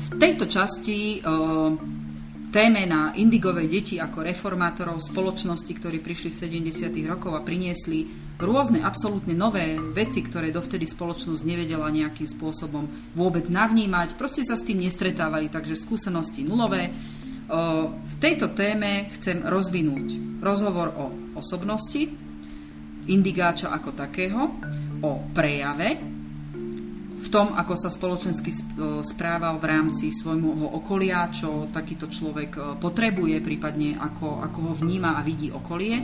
v tejto časti téme na indigové deti ako reformátorov spoločnosti, ktorí prišli v 70. rokoch a priniesli rôzne absolútne nové veci, ktoré dovtedy spoločnosť nevedela nejakým spôsobom vôbec navnímať. Proste sa s tým nestretávali, takže skúsenosti nulové. V tejto téme chcem rozvinúť rozhovor o osobnosti, indigáča ako takého, o prejave, v tom, ako sa spoločensky správal v rámci svojho okolia, čo takýto človek potrebuje, prípadne ako, ako ho vníma a vidí okolie.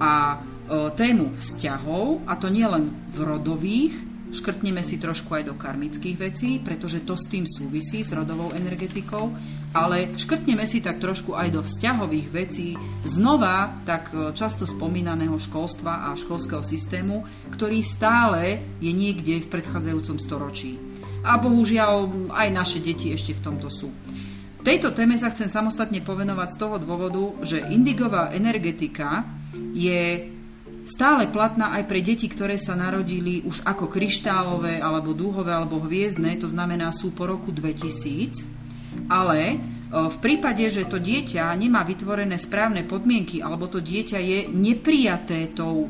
A E, tému vzťahov, a to nielen v rodových, škrtneme si trošku aj do karmických vecí, pretože to s tým súvisí, s rodovou energetikou, ale škrtneme si tak trošku aj do vzťahových vecí znova tak e, často spomínaného školstva a školského systému, ktorý stále je niekde v predchádzajúcom storočí. A bohužiaľ aj naše deti ešte v tomto sú. Tejto téme sa chcem samostatne povenovať z toho dôvodu, že indigová energetika je stále platná aj pre deti, ktoré sa narodili už ako kryštálové, alebo dúhové, alebo hviezdne, to znamená sú po roku 2000, ale v prípade, že to dieťa nemá vytvorené správne podmienky, alebo to dieťa je neprijaté tou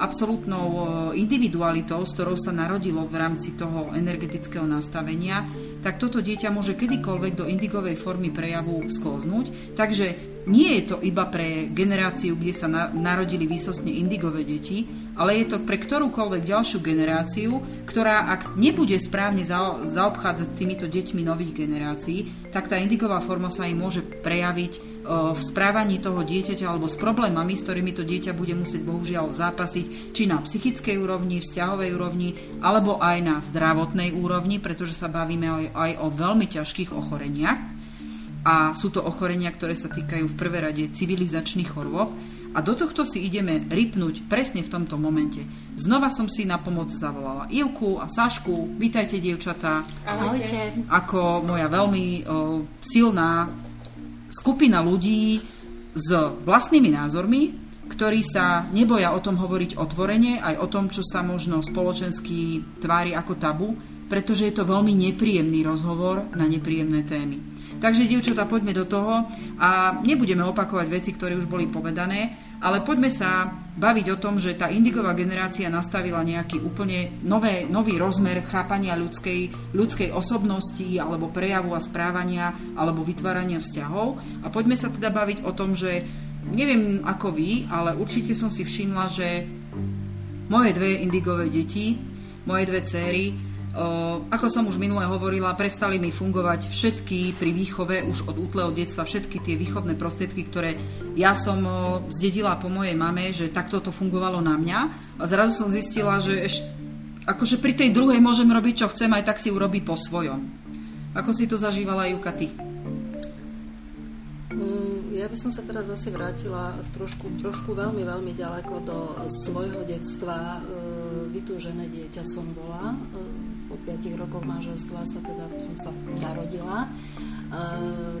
absolútnou individualitou, s ktorou sa narodilo v rámci toho energetického nastavenia, tak toto dieťa môže kedykoľvek do indigovej formy prejavu sklznúť. Takže nie je to iba pre generáciu, kde sa narodili výsostne indigové deti, ale je to pre ktorúkoľvek ďalšiu generáciu, ktorá ak nebude správne zaobchádzať s týmito deťmi nových generácií, tak tá indigová forma sa im môže prejaviť v správaní toho dieťaťa alebo s problémami, s ktorými to dieťa bude musieť bohužiaľ zápasiť, či na psychickej úrovni, vzťahovej úrovni, alebo aj na zdravotnej úrovni, pretože sa bavíme aj, aj o veľmi ťažkých ochoreniach. A sú to ochorenia, ktoré sa týkajú v prvé rade civilizačných chorôb a do tohto si ideme rypnúť presne v tomto momente. Znova som si na pomoc zavolala Ivku a Sašku. Vítajte, dievčatá. Ahojte. Ako moja veľmi o, silná skupina ľudí s vlastnými názormi, ktorí sa neboja o tom hovoriť otvorene, aj o tom, čo sa možno spoločensky tvári ako tabu, pretože je to veľmi nepríjemný rozhovor na nepríjemné témy. Takže, dievčatá, poďme do toho a nebudeme opakovať veci, ktoré už boli povedané, ale poďme sa baviť o tom, že tá indigová generácia nastavila nejaký úplne nové, nový rozmer chápania ľudskej, ľudskej osobnosti alebo prejavu a správania alebo vytvárania vzťahov. A poďme sa teda baviť o tom, že neviem ako vy, ale určite som si všimla, že moje dve indigové deti, moje dve céry, ako som už minule hovorila, prestali mi fungovať všetky pri výchove už od útleho detstva, všetky tie výchovné prostriedky, ktoré ja som zdedila po mojej mame, že takto to fungovalo na mňa. A zrazu som zistila, že eš, akože pri tej druhej môžem robiť, čo chcem, aj tak si urobí po svojom. Ako si to zažívala Juka ty? Mm, ja by som sa teraz zase vrátila trošku, trošku veľmi, veľmi ďaleko do svojho detstva. E, vytúžené dieťa som bola e, 5 rokoch manželstva sa teda som sa narodila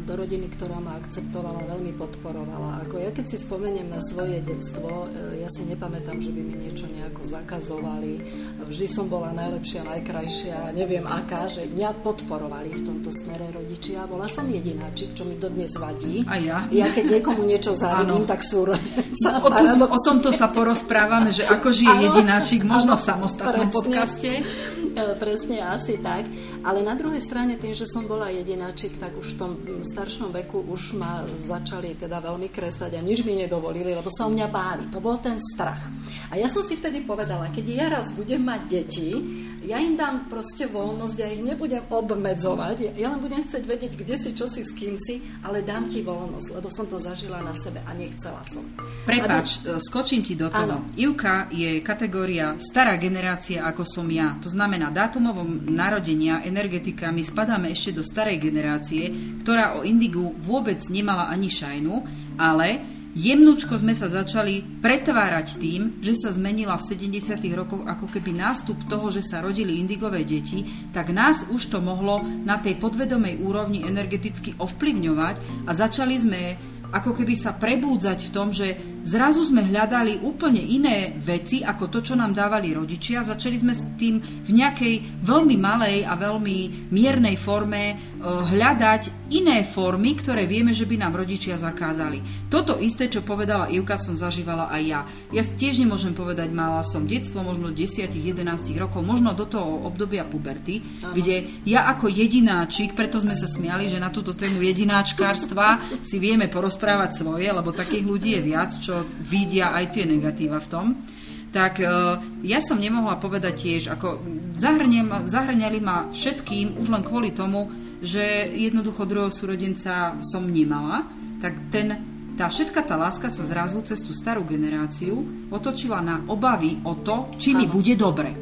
do rodiny, ktorá ma akceptovala, veľmi podporovala. Ako ja keď si spomeniem na svoje detstvo, e, ja si nepamätám, že by mi niečo nejako zakazovali. Vždy som bola najlepšia, najkrajšia, neviem aká, že mňa podporovali v tomto smere rodičia. Bola som jedináčik, čo mi dodnes vadí. A ja? Ja keď niekomu niečo závidím, tak sú... No, o, tom, o tomto sa porozprávame, že ako žije jedináčik, možno v samostatnom podcaste. E, presne, asi tak. Ale na druhej strane, tým, že som bola jedináčik, tak už v tom staršom veku už ma začali teda veľmi kresať a nič mi nedovolili, lebo sa o mňa báli. To bol ten strach. A ja som si vtedy povedala, keď ja raz budem mať deti, ja im dám proste voľnosť, ja ich nebudem obmedzovať, ja len budem chcieť vedieť, kde si, čo si, s kým si, ale dám ti voľnosť, lebo som to zažila na sebe a nechcela som. Prepač, Aby... skočím ti do toho. Ano. Ivka je kategória stará generácia ako som ja. To znamená, dátumovom narodenia energetika my spadáme ešte do starej generácie, ktorá o indigu vôbec nemala ani šajnu, ale Jemnúčko sme sa začali pretvárať tým, že sa zmenila v 70. rokoch ako keby nástup toho, že sa rodili indigové deti, tak nás už to mohlo na tej podvedomej úrovni energeticky ovplyvňovať a začali sme ako keby sa prebúdzať v tom, že zrazu sme hľadali úplne iné veci ako to, čo nám dávali rodičia. Začali sme s tým v nejakej veľmi malej a veľmi miernej forme e, hľadať iné formy, ktoré vieme, že by nám rodičia zakázali. Toto isté, čo povedala Ivka, som zažívala aj ja. Ja tiež nemôžem povedať, mala som detstvo, možno 10-11 rokov, možno do toho obdobia puberty, Aha. kde ja ako jedináčik, preto sme sa smiali, že na túto tému jedináčkárstva si vieme porozprávať svoje, lebo takých ľudí je viac, čo vidia aj tie negatíva v tom, tak e, ja som nemohla povedať tiež, ako zahrňali ma všetkým už len kvôli tomu, že jednoducho druhého súrodenca som nemala, tak ten, tá všetka tá láska sa zrazu cez tú starú generáciu otočila na obavy o to, či mi bude dobre.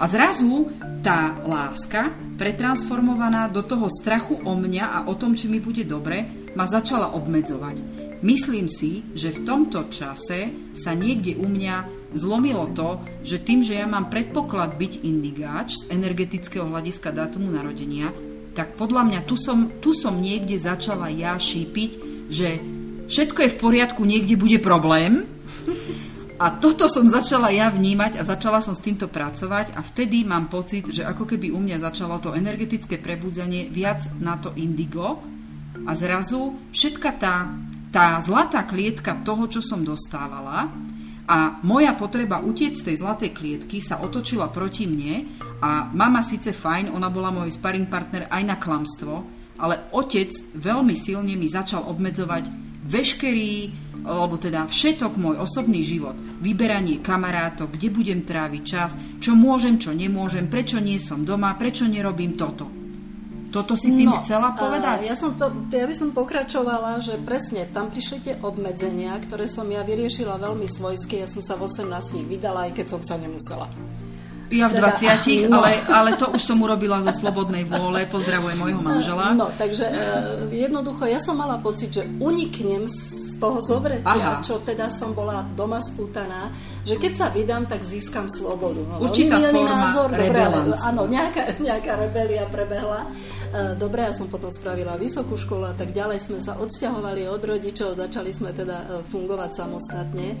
A zrazu tá láska, pretransformovaná do toho strachu o mňa a o tom, či mi bude dobre, ma začala obmedzovať. Myslím si, že v tomto čase sa niekde u mňa zlomilo to, že tým, že ja mám predpoklad byť indigáč z energetického hľadiska dátumu narodenia, tak podľa mňa tu som, tu som niekde začala ja šípiť, že všetko je v poriadku, niekde bude problém. A toto som začala ja vnímať a začala som s týmto pracovať a vtedy mám pocit, že ako keby u mňa začalo to energetické prebudzanie viac na to indigo a zrazu všetka tá tá zlatá klietka toho, čo som dostávala a moja potreba utiec z tej zlatej klietky sa otočila proti mne a mama síce fajn, ona bola môj sparring partner aj na klamstvo, ale otec veľmi silne mi začal obmedzovať veškerý, alebo teda všetok môj osobný život. Vyberanie kamarátok, kde budem tráviť čas, čo môžem, čo nemôžem, prečo nie som doma, prečo nerobím toto. Toto si tým no, chcela povedať? Ja, som to, ja by som pokračovala, že presne tam prišli tie obmedzenia, ktoré som ja vyriešila veľmi svojsky. Ja som sa v 18 vydala, aj keď som sa nemusela. Ja v 20, teda, no. ale, ale to už som urobila zo slobodnej vôle. Pozdravujem môjho manžela. No, takže uh, jednoducho, ja som mala pocit, že uniknem z toho zovretia, Aha. čo teda som bola doma spútaná, že keď sa vydám, tak získam slobodu. Určitá forma názor, dobre, áno, nejaká, nejaká rebelia prebehla. E, dobre, ja som potom spravila vysokú školu a tak ďalej sme sa odsťahovali od rodičov, začali sme teda e, fungovať samostatne. E,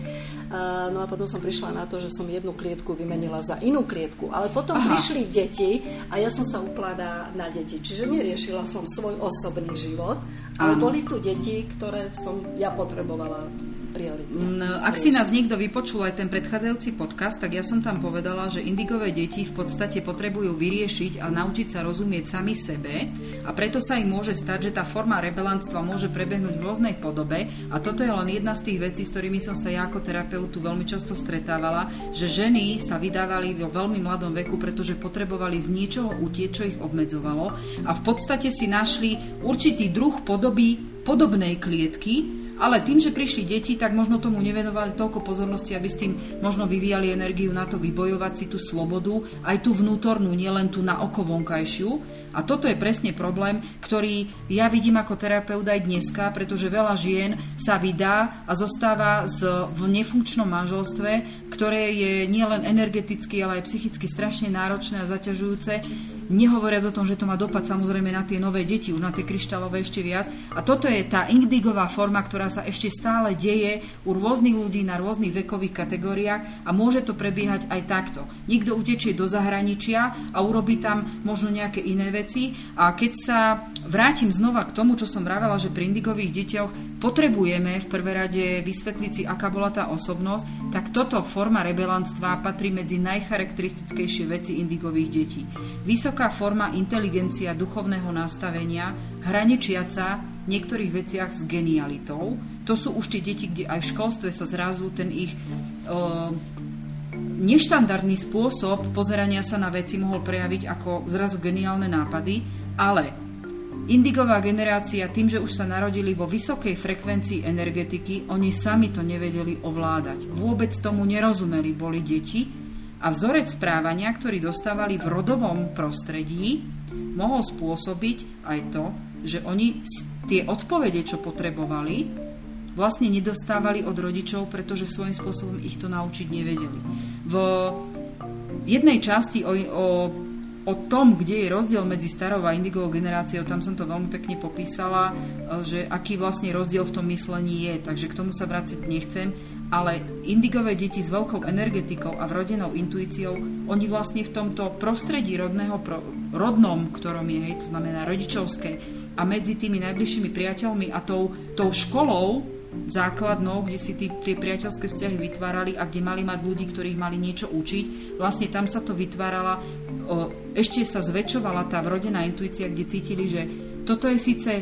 no a potom som prišla na to, že som jednu klietku vymenila za inú klietku. Ale potom Aha. prišli deti a ja som sa upla na, na deti. Čiže neriešila som svoj osobný život, ale boli tu deti, ktoré som ja potrebovala prioritne. Mm, ak si nás niekto vypočul aj ten predchádzajúci podcast, tak ja som tam povedala, že indigové deti v podstate potrebujú vyriešiť a naučiť sa rozumieť sami sebe a preto sa im môže stať, že tá forma rebelantstva môže prebehnúť v rôznej podobe a toto je len jedna z tých vecí, s ktorými som sa ja ako terapeutu veľmi často stretávala, že ženy sa vydávali vo veľmi mladom veku, pretože potrebovali z niečoho utieť, čo ich obmedzovalo a v podstate si našli určitý druh podoby podobnej klietky, ale tým, že prišli deti, tak možno tomu nevenovali toľko pozornosti, aby s tým možno vyvíjali energiu na to vybojovať si tú slobodu, aj tú vnútornú, nielen tú na oko vonkajšiu. A toto je presne problém, ktorý ja vidím ako terapeut aj dneska, pretože veľa žien sa vydá a zostáva v nefunkčnom manželstve, ktoré je nielen energeticky, ale aj psychicky strašne náročné a zaťažujúce. Nehovoriac o tom, že to má dopad samozrejme na tie nové deti, už na tie kryštálové ešte viac. A toto je tá indigová forma, ktorá sa ešte stále deje u rôznych ľudí na rôznych vekových kategóriách a môže to prebiehať aj takto. Niekto utečie do zahraničia a urobí tam možno nejaké iné veci, a keď sa vrátim znova k tomu, čo som vravela, že pri indigových deťoch potrebujeme v prvé rade vysvetliť si, aká bola tá osobnosť, tak toto forma rebelantstva patrí medzi najcharakteristickejšie veci indigových detí. Vysoká forma inteligencia duchovného nastavenia, hraničiaca v niektorých veciach s genialitou. To sú už tie deti, kde aj v školstve sa zrazu ten ich uh, neštandardný spôsob pozerania sa na veci mohol prejaviť ako zrazu geniálne nápady, ale indigová generácia tým, že už sa narodili vo vysokej frekvencii energetiky, oni sami to nevedeli ovládať. Vôbec tomu nerozumeli, boli deti a vzorec správania, ktorý dostávali v rodovom prostredí, mohol spôsobiť aj to, že oni tie odpovede, čo potrebovali, vlastne nedostávali od rodičov, pretože svojím spôsobom ich to naučiť nevedeli. V jednej časti o, o, o tom, kde je rozdiel medzi starou a indigovou generáciou, tam som to veľmi pekne popísala, e, že aký vlastne rozdiel v tom myslení je, takže k tomu sa vrátiť nechcem, ale indigové deti s veľkou energetikou a vrodenou intuíciou, oni vlastne v tomto prostredí rodného, rodnom, ktorom je, hej, to znamená rodičovské, a medzi tými najbližšími priateľmi a tou, tou školou základnou, kde si tí, tie priateľské vzťahy vytvárali a kde mali mať ľudí, ktorých mali niečo učiť, vlastne tam sa to vytvárala, ešte sa zväčšovala tá vrodená intuícia, kde cítili, že toto je síce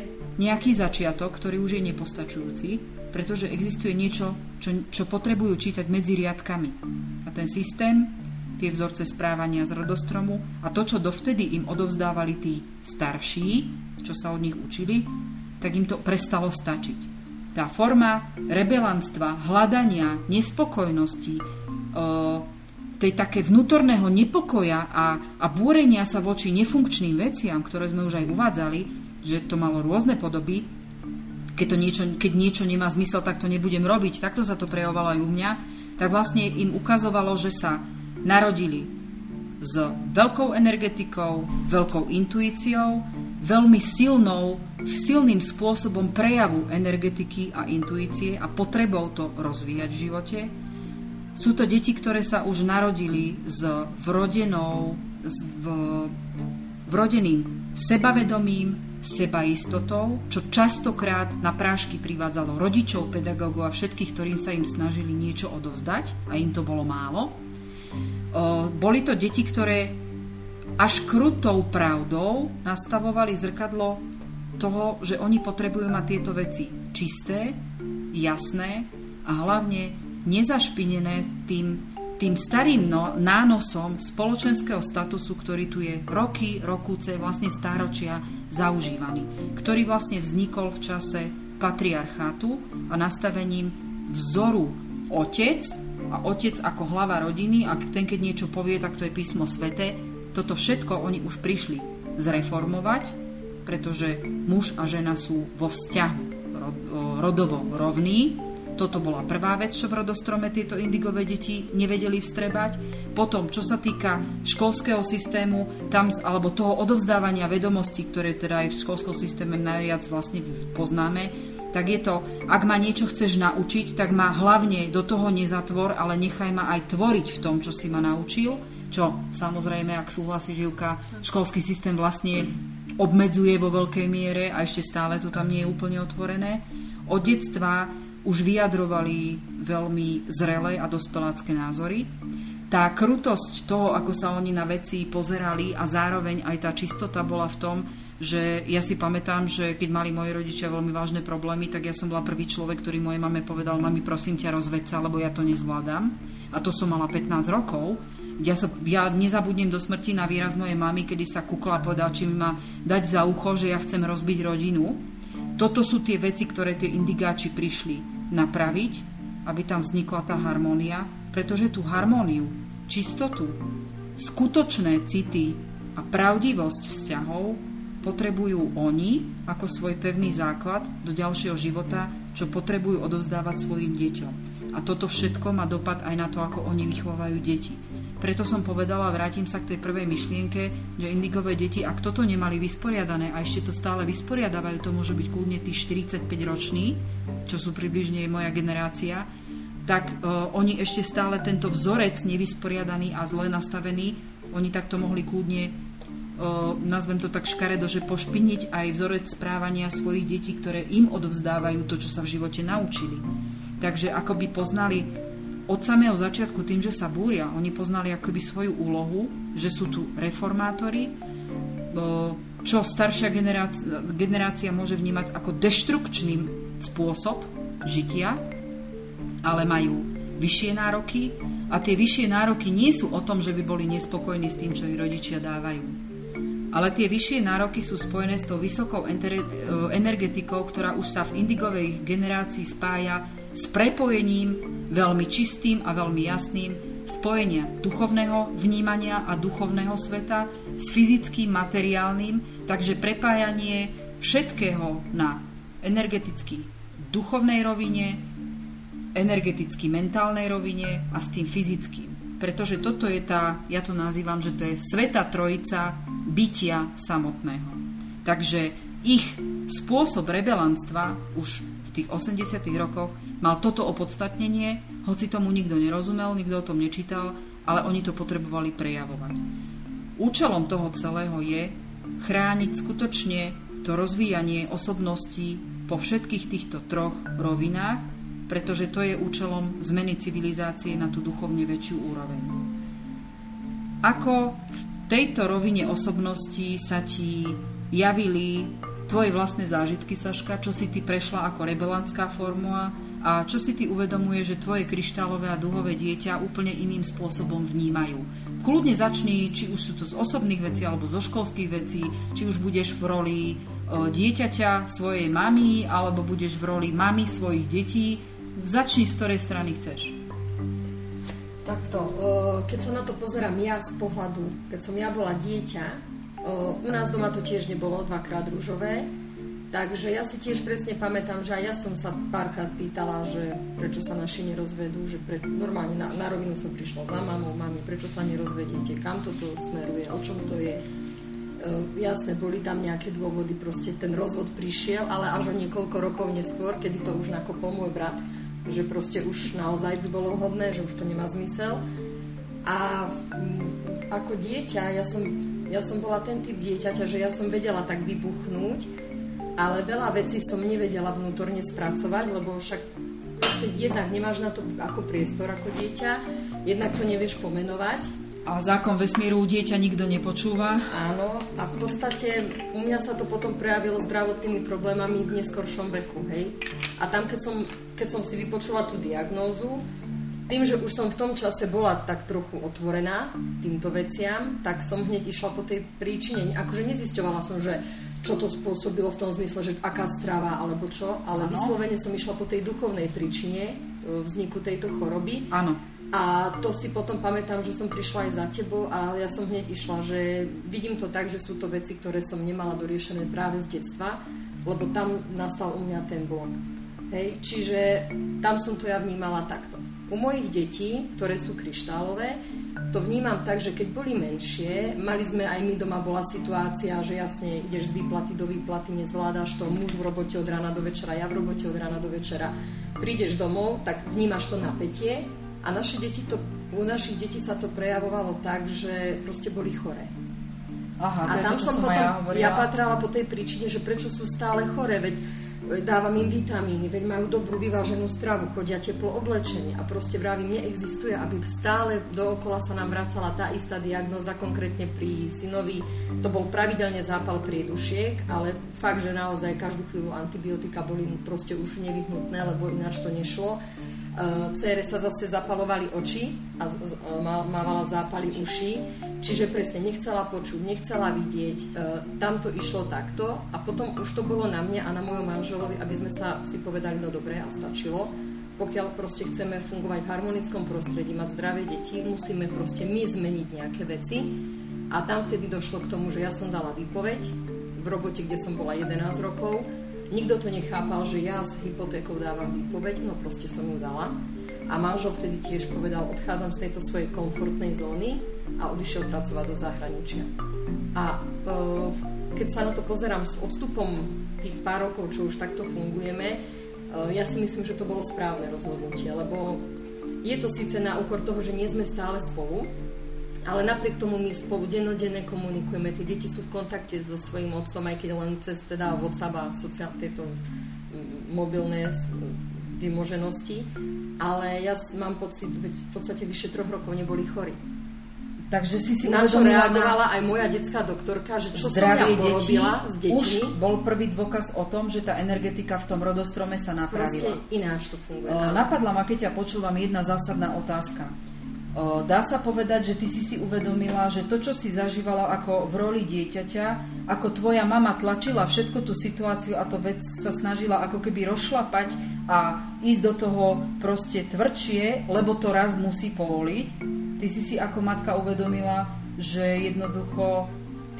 nejaký začiatok, ktorý už je nepostačujúci, pretože existuje niečo, čo, čo potrebujú čítať medzi riadkami. A ten systém, tie vzorce správania z rodostromu a to, čo dovtedy im odovzdávali tí starší, čo sa od nich učili, tak im to prestalo stačiť. Tá forma rebelantstva, hľadania, nespokojnosti, tej také vnútorného nepokoja a, a búrenia sa voči nefunkčným veciam, ktoré sme už aj uvádzali, že to malo rôzne podoby, keď, to niečo, keď niečo nemá zmysel, tak to nebudem robiť. Takto sa to prejavovalo aj u mňa. Tak vlastne im ukazovalo, že sa narodili s veľkou energetikou, veľkou intuíciou, veľmi silnou, silným spôsobom prejavu energetiky a intuície a potrebou to rozvíjať v živote. Sú to deti, ktoré sa už narodili s vrodenou, s v, vrodeným sebavedomím, sebaistotou, čo častokrát na prášky privádzalo rodičov, pedagógov a všetkých, ktorým sa im snažili niečo odovzdať a im to bolo málo. Boli to deti, ktoré až krutou pravdou nastavovali zrkadlo toho, že oni potrebujú mať tieto veci čisté, jasné a hlavne nezašpinené tým tým starým no, nánosom spoločenského statusu, ktorý tu je roky, rokúce, vlastne stáročia zaužívaný, ktorý vlastne vznikol v čase patriarchátu a nastavením vzoru otec a otec ako hlava rodiny a ten, keď niečo povie, tak to je písmo svete. Toto všetko oni už prišli zreformovať, pretože muž a žena sú vo vzťahu rodovo rovní toto bola prvá vec, čo v rodostrome tieto indigové deti nevedeli vstrebať. Potom, čo sa týka školského systému, tam, alebo toho odovzdávania vedomostí, ktoré teda aj v školskom systéme najviac vlastne poznáme, tak je to, ak ma niečo chceš naučiť, tak ma hlavne do toho nezatvor, ale nechaj ma aj tvoriť v tom, čo si ma naučil, čo samozrejme, ak súhlasí živka, školský systém vlastne obmedzuje vo veľkej miere a ešte stále to tam nie je úplne otvorené. Od detstva už vyjadrovali veľmi zrelé a dospelácké názory. Tá krutosť toho, ako sa oni na veci pozerali a zároveň aj tá čistota bola v tom, že ja si pamätám, že keď mali moji rodičia veľmi vážne problémy, tak ja som bola prvý človek, ktorý mojej mame povedal, mami, prosím ťa, rozveď sa, lebo ja to nezvládam. A to som mala 15 rokov. Ja, sa, ja nezabudnem do smrti na výraz mojej mamy, kedy sa kukla a povedala, či mi má dať za ucho, že ja chcem rozbiť rodinu toto sú tie veci, ktoré tie indigáči prišli napraviť, aby tam vznikla tá harmónia, pretože tú harmóniu, čistotu, skutočné city a pravdivosť vzťahov potrebujú oni ako svoj pevný základ do ďalšieho života, čo potrebujú odovzdávať svojim deťom. A toto všetko má dopad aj na to, ako oni vychovajú deti. Preto som povedala, vrátim sa k tej prvej myšlienke, že indigové deti, ak toto nemali vysporiadané a ešte to stále vysporiadávajú, to môže byť kľudne tí 45 roční, čo sú približne moja generácia, tak uh, oni ešte stále tento vzorec nevysporiadaný a zle nastavený, oni takto mohli kľudne, uh, nazvem to tak škaredo, že pošpiniť aj vzorec správania svojich detí, ktoré im odovzdávajú to, čo sa v živote naučili. Takže ako by poznali od samého začiatku tým, že sa búria, oni poznali akoby svoju úlohu, že sú tu reformátori, čo staršia generácia, generácia môže vnímať ako deštrukčný spôsob žitia, ale majú vyššie nároky a tie vyššie nároky nie sú o tom, že by boli nespokojní s tým, čo ich rodičia dávajú. Ale tie vyššie nároky sú spojené s tou vysokou energetikou, ktorá už sa v indigovej generácii spája s prepojením veľmi čistým a veľmi jasným spojenia duchovného vnímania a duchovného sveta s fyzickým, materiálnym, takže prepájanie všetkého na energeticky duchovnej rovine, energeticky mentálnej rovine a s tým fyzickým. Pretože toto je tá, ja to nazývam, že to je sveta trojica bytia samotného. Takže ich spôsob rebelantstva už v tých 80. rokoch mal toto opodstatnenie, hoci tomu nikto nerozumel, nikto o tom nečítal, ale oni to potrebovali prejavovať. Účelom toho celého je chrániť skutočne to rozvíjanie osobností po všetkých týchto troch rovinách, pretože to je účelom zmeny civilizácie na tú duchovne väčšiu úroveň. Ako v tejto rovine osobností sa ti javili tvoje vlastné zážitky, Saška, čo si ty prešla ako rebelantská formula a čo si ty uvedomuje, že tvoje kryštálové a duhové dieťa úplne iným spôsobom vnímajú. Kľudne začni, či už sú to z osobných vecí alebo zo školských vecí, či už budeš v roli e, dieťaťa svojej mamy alebo budeš v roli mamy svojich detí. Začni z ktorej strany chceš. Takto, e, keď sa na to pozerám ja z pohľadu, keď som ja bola dieťa, u nás doma to tiež nebolo dvakrát rúžové, takže ja si tiež presne pamätám, že aj ja som sa párkrát pýtala, že prečo sa naši nerozvedú, že pre, normálne na, na rovinu som prišla za mamou, mami, prečo sa nerozvediete, kam toto smeruje, o čom to je. Uh, jasné, boli tam nejaké dôvody, proste ten rozvod prišiel, ale až o niekoľko rokov neskôr, kedy to už nakopol môj brat, že proste už naozaj by bolo vhodné, že už to nemá zmysel. A um, ako dieťa ja som ja som bola ten typ dieťaťa, že ja som vedela tak vybuchnúť, ale veľa vecí som nevedela vnútorne spracovať, lebo však ešte jednak nemáš na to ako priestor ako dieťa, jednak to nevieš pomenovať. A zákon vesmíru dieťa nikto nepočúva. Áno, a v podstate u mňa sa to potom prejavilo zdravotnými problémami v neskoršom veku, hej. A tam, keď som, keď som si vypočula tú diagnózu, tým, že už som v tom čase bola tak trochu otvorená týmto veciam, tak som hneď išla po tej príčine. Akože nezisťovala som, že čo to spôsobilo v tom zmysle, že aká strava alebo čo, ale ano. vyslovene som išla po tej duchovnej príčine e, vzniku tejto choroby. Áno. A to si potom pamätám, že som prišla aj za tebou a ja som hneď išla, že vidím to tak, že sú to veci, ktoré som nemala doriešené práve z detstva, lebo tam nastal u mňa ten blok. Hej, čiže tam som to ja vnímala takto. U mojich detí, ktoré sú kryštálové, to vnímam tak, že keď boli menšie, mali sme aj my doma bola situácia, že jasne ideš z výplaty do výplaty, nezvládaš to, muž v robote od rána do večera, ja v robote od rána do večera. Prídeš domov, tak vnímaš to napätie a naše deti to, u našich detí sa to prejavovalo tak, že proste boli choré. Aha, a tam som, som potom, ja, ja patrala po tej príčine, že prečo sú stále choré, veď dávam im vitamíny, veď majú dobrú vyváženú stravu, chodia teplo oblečenie a proste vravím, neexistuje, aby stále dookola sa nám vracala tá istá diagnoza, konkrétne pri synovi, to bol pravidelne zápal priedušiek, ale fakt, že naozaj každú chvíľu antibiotika boli proste už nevyhnutné, lebo ináč to nešlo Cére sa zase zapalovali oči a mávala zápaly uši, čiže presne nechcela počuť, nechcela vidieť. E, tam to išlo takto a potom už to bolo na mne a na mojom manželovi, aby sme sa si povedali, no dobre a stačilo. Pokiaľ proste chceme fungovať v harmonickom prostredí, mať zdravé deti, musíme proste my zmeniť nejaké veci. A tam vtedy došlo k tomu, že ja som dala výpoveď v robote, kde som bola 11 rokov Nikto to nechápal, že ja s hypotékou dávam výpoveď, no proste som ju dala. A manžel vtedy tiež povedal, odchádzam z tejto svojej komfortnej zóny a odišiel pracovať do zahraničia. A e, keď sa na to pozerám s odstupom tých pár rokov, čo už takto fungujeme, e, ja si myslím, že to bolo správne rozhodnutie, lebo je to síce na úkor toho, že nie sme stále spolu, ale napriek tomu my spolu dennodenne komunikujeme, tie deti sú v kontakte so svojím otcom, aj keď len cez teda WhatsApp a sociál, tieto mobilné vymoženosti. Ale ja mám pocit, veď v podstate vyše troch rokov neboli chorí. Takže si si na čo reagovala na aj moja detská doktorka, že čo som ja porobila s deťmi. Už bol prvý dôkaz o tom, že tá energetika v tom rodostrome sa napravila. Proste ináč to funguje. Uh, napadla ma, keď ťa počúvam, jedna zásadná otázka. Dá sa povedať, že ty si si uvedomila, že to, čo si zažívala ako v roli dieťaťa, ako tvoja mama tlačila všetko tú situáciu a to vec sa snažila ako keby rozšlapať a ísť do toho proste tvrdšie, lebo to raz musí povoliť. Ty si si ako matka uvedomila, že jednoducho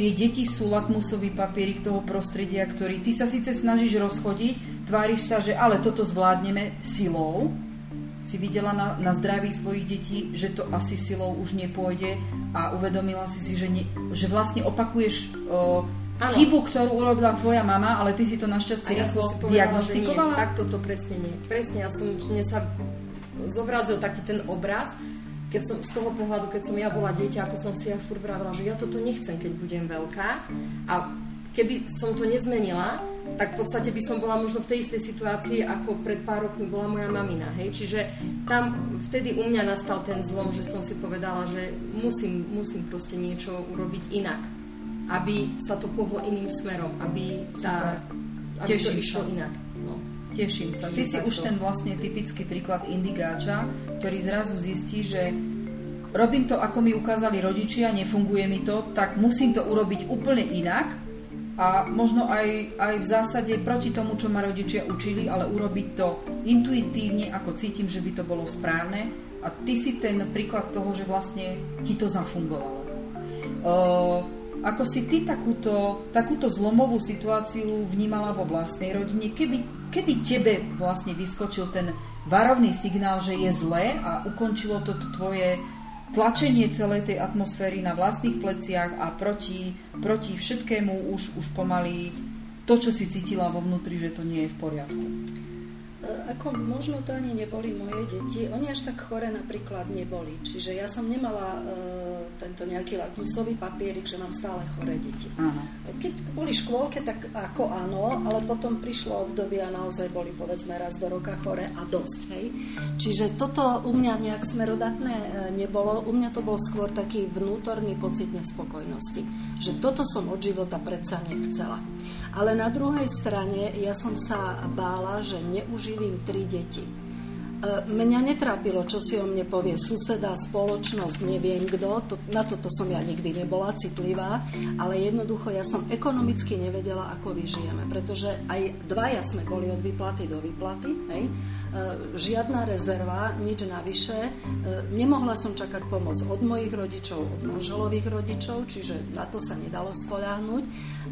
tie deti sú lakmusový papierik toho prostredia, ktorý ty sa síce snažíš rozchodiť, tváriš sa, že ale toto zvládneme silou, si videla na, na zdraví svojich detí, že to asi silou už nepôjde a uvedomila si si, že, ne, že vlastne opakuješ o, ano. chybu, ktorú urobila tvoja mama, ale ty si to našťastie ja rýchlo diagnostikovala? Tak toto presne nie. Presne, ja som, mne sa zobrazil taký ten obraz, keď som z toho pohľadu, keď som ja bola dieťa, ako som si ja furt vravila, že ja toto nechcem, keď budem veľká. A keby som to nezmenila, tak v podstate by som bola možno v tej istej situácii, ako pred pár rokmi bola moja mamina. Hej? Čiže tam vtedy u mňa nastal ten zlom, že som si povedala, že musím, musím proste niečo urobiť inak. Aby sa to pohlo iným smerom, aby, tá, aby to išlo inak. No. Teším sa. Ty si už ten vlastne typický príklad indigáča, ktorý zrazu zistí, že robím to, ako mi ukázali rodičia, nefunguje mi to, tak musím to urobiť úplne inak a možno aj, aj v zásade proti tomu, čo ma rodičia učili, ale urobiť to intuitívne, ako cítim, že by to bolo správne. A ty si ten príklad toho, že vlastne ti to zafungovalo. Uh, ako si ty takúto, takúto zlomovú situáciu vnímala vo vlastnej rodine? Keby, kedy tebe vlastne vyskočil ten varovný signál, že je zlé a ukončilo to tvoje tlačenie celej tej atmosféry na vlastných pleciach a proti, proti všetkému už, už pomaly to, čo si cítila vo vnútri, že to nie je v poriadku? E, ako možno to ani neboli moje deti, oni až tak chore napríklad neboli. Čiže ja som nemala e, tento nejaký lakmusový papierik, že mám stále choré deti. Áno. Keď boli škôlke, tak ako áno, ale potom prišlo obdobie a naozaj boli povedzme raz do roka chore a dosť. Hej? Čiže toto u mňa nejak smerodatné e, nebolo. U mňa to bol skôr taký vnútorný pocit nespokojnosti. Že toto som od života predsa nechcela. Ale na druhej strane ja som sa bála, že neuživím tri deti. E, mňa netrápilo, čo si o mne povie suseda, spoločnosť, neviem kto. To, na toto som ja nikdy nebola citlivá, ale jednoducho ja som ekonomicky nevedela, ako vyžijeme, pretože aj dvaja sme boli od výplaty do výplaty. Hej? E, žiadna rezerva, nič navyše. E, nemohla som čakať pomoc od mojich rodičov, od manželových rodičov, čiže na to sa nedalo spoľahnúť.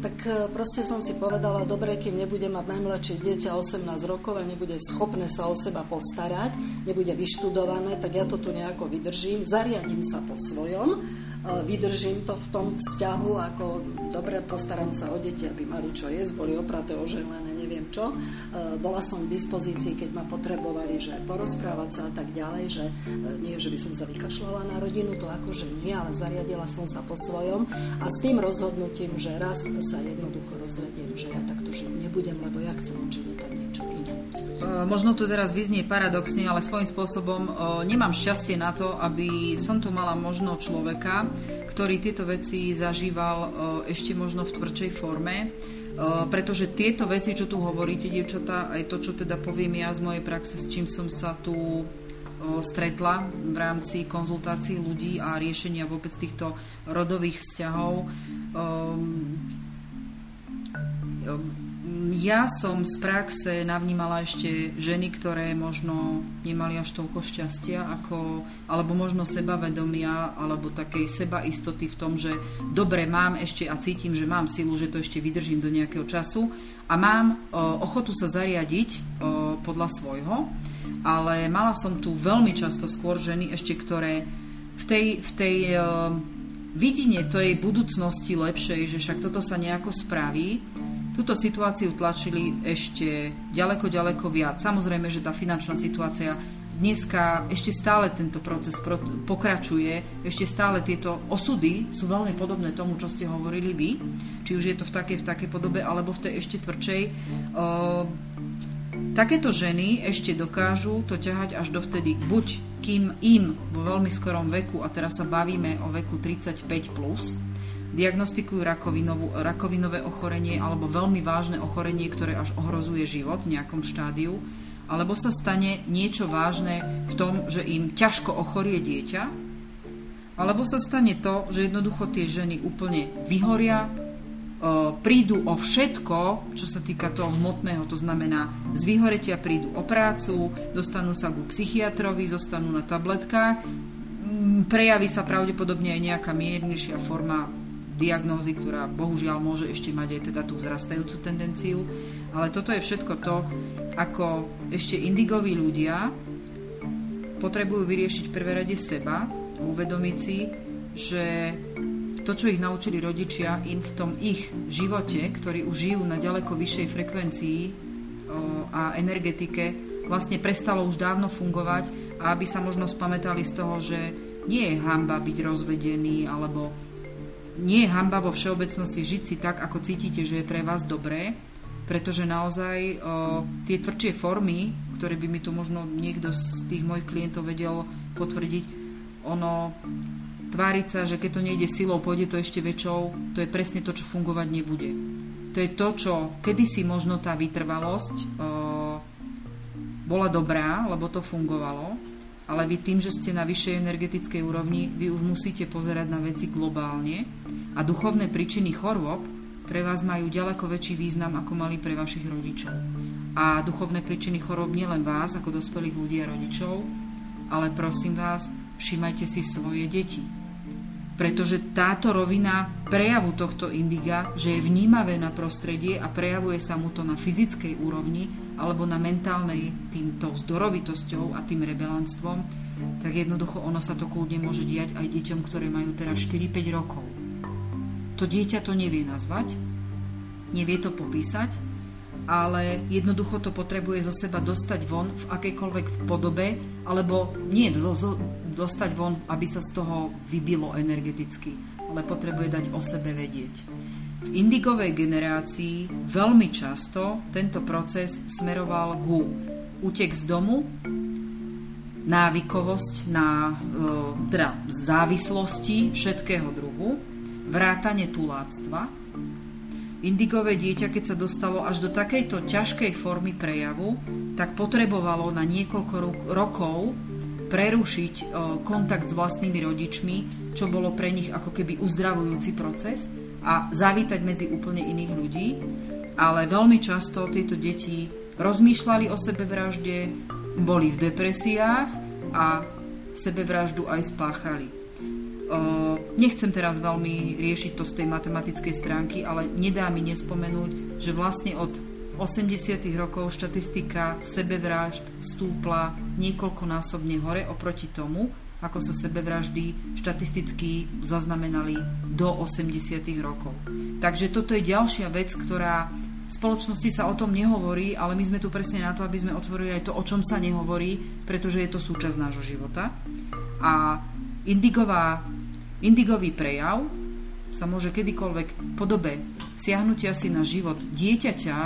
Tak e, proste som si povedala, dobre, kým nebude mať najmladšie dieťa 18 rokov a nebude schopné sa o seba postarať, nebude vyštudované, tak ja to tu nejako vydržím, zariadím sa po svojom vydržím to v tom vzťahu, ako dobre postaram sa o deti, aby mali čo jesť, boli opraté, oželené, neviem čo. Bola som v dispozícii, keď ma potrebovali, že porozprávať sa a tak ďalej, že nie, že by som sa vykašľala na rodinu, to akože nie, ale zariadila som sa po svojom a s tým rozhodnutím, že raz sa jednoducho rozvediem, že ja takto žiť nebudem, lebo ja chcem od života niečo iné. Možno to teraz vyznie paradoxne, ale svojím spôsobom nemám šťastie na to, aby som tu mala možno človeka, ktorý tieto veci zažíval ešte možno v tvrdšej forme pretože tieto veci, čo tu hovoríte, dievčatá, aj to, čo teda poviem ja z mojej praxe, s čím som sa tu stretla v rámci konzultácií ľudí a riešenia vôbec týchto rodových vzťahov. Ja som z praxe navnímala ešte ženy, ktoré možno nemali až toľko šťastia, ako, alebo možno sebavedomia, alebo takej sebaistoty v tom, že dobre, mám ešte a cítim, že mám silu, že to ešte vydržím do nejakého času. A mám o, ochotu sa zariadiť o, podľa svojho, ale mala som tu veľmi často skôr ženy ešte, ktoré v tej, v tej o, vidine tej budúcnosti lepšej, že však toto sa nejako spraví, túto situáciu tlačili ešte ďaleko, ďaleko viac. Samozrejme, že tá finančná situácia dneska ešte stále tento proces pokračuje, ešte stále tieto osudy sú veľmi podobné tomu, čo ste hovorili vy, či už je to v takej, v takej podobe, alebo v tej ešte tvrdšej. takéto ženy ešte dokážu to ťahať až dovtedy, buď kým im vo veľmi skorom veku, a teraz sa bavíme o veku 35+, plus, diagnostikujú rakovinové ochorenie alebo veľmi vážne ochorenie, ktoré až ohrozuje život v nejakom štádiu, alebo sa stane niečo vážne v tom, že im ťažko ochorie dieťa, alebo sa stane to, že jednoducho tie ženy úplne vyhoria, e, prídu o všetko, čo sa týka toho hmotného, to znamená z vyhoretia prídu o prácu, dostanú sa ku psychiatrovi, zostanú na tabletkách, prejaví sa pravdepodobne aj nejaká miernejšia forma diagnózy, ktorá bohužiaľ môže ešte mať aj teda tú vzrastajúcu tendenciu. Ale toto je všetko to, ako ešte indigoví ľudia potrebujú vyriešiť v prvé rade seba, uvedomiť si, že to, čo ich naučili rodičia, im v tom ich živote, ktorí už žijú na ďaleko vyššej frekvencii a energetike, vlastne prestalo už dávno fungovať a aby sa možno spametali z toho, že nie je hamba byť rozvedený alebo nie je hamba vo všeobecnosti žiť si tak, ako cítite, že je pre vás dobré, pretože naozaj o, tie tvrdšie formy, ktoré by mi tu možno niekto z tých mojich klientov vedel potvrdiť, ono tváriť sa, že keď to nejde silou, pôjde to ešte väčšou, to je presne to, čo fungovať nebude. To je to, čo kedysi možno tá vytrvalosť o, bola dobrá, lebo to fungovalo, ale vy tým, že ste na vyššej energetickej úrovni, vy už musíte pozerať na veci globálne a duchovné príčiny chorôb pre vás majú ďaleko väčší význam, ako mali pre vašich rodičov. A duchovné príčiny chorôb nielen vás, ako dospelých ľudí a rodičov, ale prosím vás, všimajte si svoje deti. Pretože táto rovina prejavu tohto indiga, že je vnímavé na prostredie a prejavuje sa mu to na fyzickej úrovni, alebo na mentálnej týmto vzdorovitosťou a tým rebelantstvom, tak jednoducho ono sa to kľudne môže diať aj deťom, ktoré majú teraz 4-5 rokov. To dieťa to nevie nazvať, nevie to popísať, ale jednoducho to potrebuje zo seba dostať von v akejkoľvek podobe, alebo nie do, zo, dostať von, aby sa z toho vybilo energeticky, ale potrebuje dať o sebe vedieť. V indigovej generácii veľmi často tento proces smeroval ku útek z domu, návykovosť na e, teda závislosti všetkého druhu, vrátanie tuláctva. Indigové dieťa, keď sa dostalo až do takejto ťažkej formy prejavu, tak potrebovalo na niekoľko rokov prerušiť e, kontakt s vlastnými rodičmi, čo bolo pre nich ako keby uzdravujúci proces a zavítať medzi úplne iných ľudí, ale veľmi často tieto deti rozmýšľali o sebevražde, boli v depresiách a sebevraždu aj spáchali. Nechcem teraz veľmi riešiť to z tej matematickej stránky, ale nedá mi nespomenúť, že vlastne od 80. rokov štatistika sebevražd stúpla niekoľkonásobne hore oproti tomu, ako sa sebevraždy štatisticky zaznamenali do 80. rokov. Takže toto je ďalšia vec, ktorá v spoločnosti sa o tom nehovorí, ale my sme tu presne na to, aby sme otvorili aj to, o čom sa nehovorí, pretože je to súčasť nášho života. A indigová, indigový prejav sa môže kedykoľvek v podobe siahnutia si na život dieťaťa,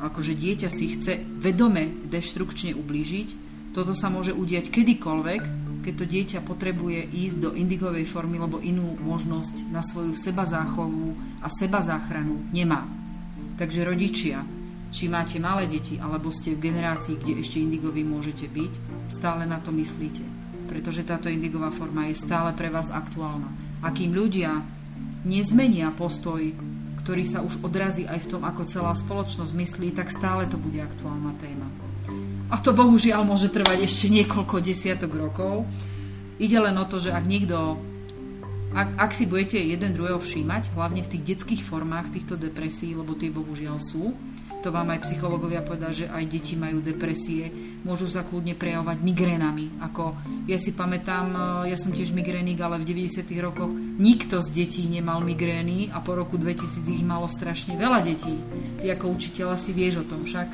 akože dieťa si chce vedome deštrukčne ublížiť, toto sa môže udiať kedykoľvek, keď to dieťa potrebuje ísť do indigovej formy, lebo inú možnosť na svoju seba záchovu a seba záchranu nemá. Takže rodičia, či máte malé deti, alebo ste v generácii, kde ešte indigovi môžete byť, stále na to myslíte. Pretože táto indigová forma je stále pre vás aktuálna. A kým ľudia nezmenia postoj, ktorý sa už odrazí aj v tom, ako celá spoločnosť myslí, tak stále to bude aktuálna téma. A to bohužiaľ môže trvať ešte niekoľko desiatok rokov. Ide len o to, že ak niekto, ak, ak si budete jeden druhého všímať, hlavne v tých detských formách týchto depresí, lebo tie bohužiaľ sú, to vám aj psychológovia povedali, že aj deti majú depresie, môžu sa kľudne prejavovať migrénami. Ako ja si pamätám, e, ja som tiež migrénik, ale v 90. rokoch nikto z detí nemal migrény a po roku 2000 ich malo strašne veľa detí. Ty ako učiteľ si vieš o tom však?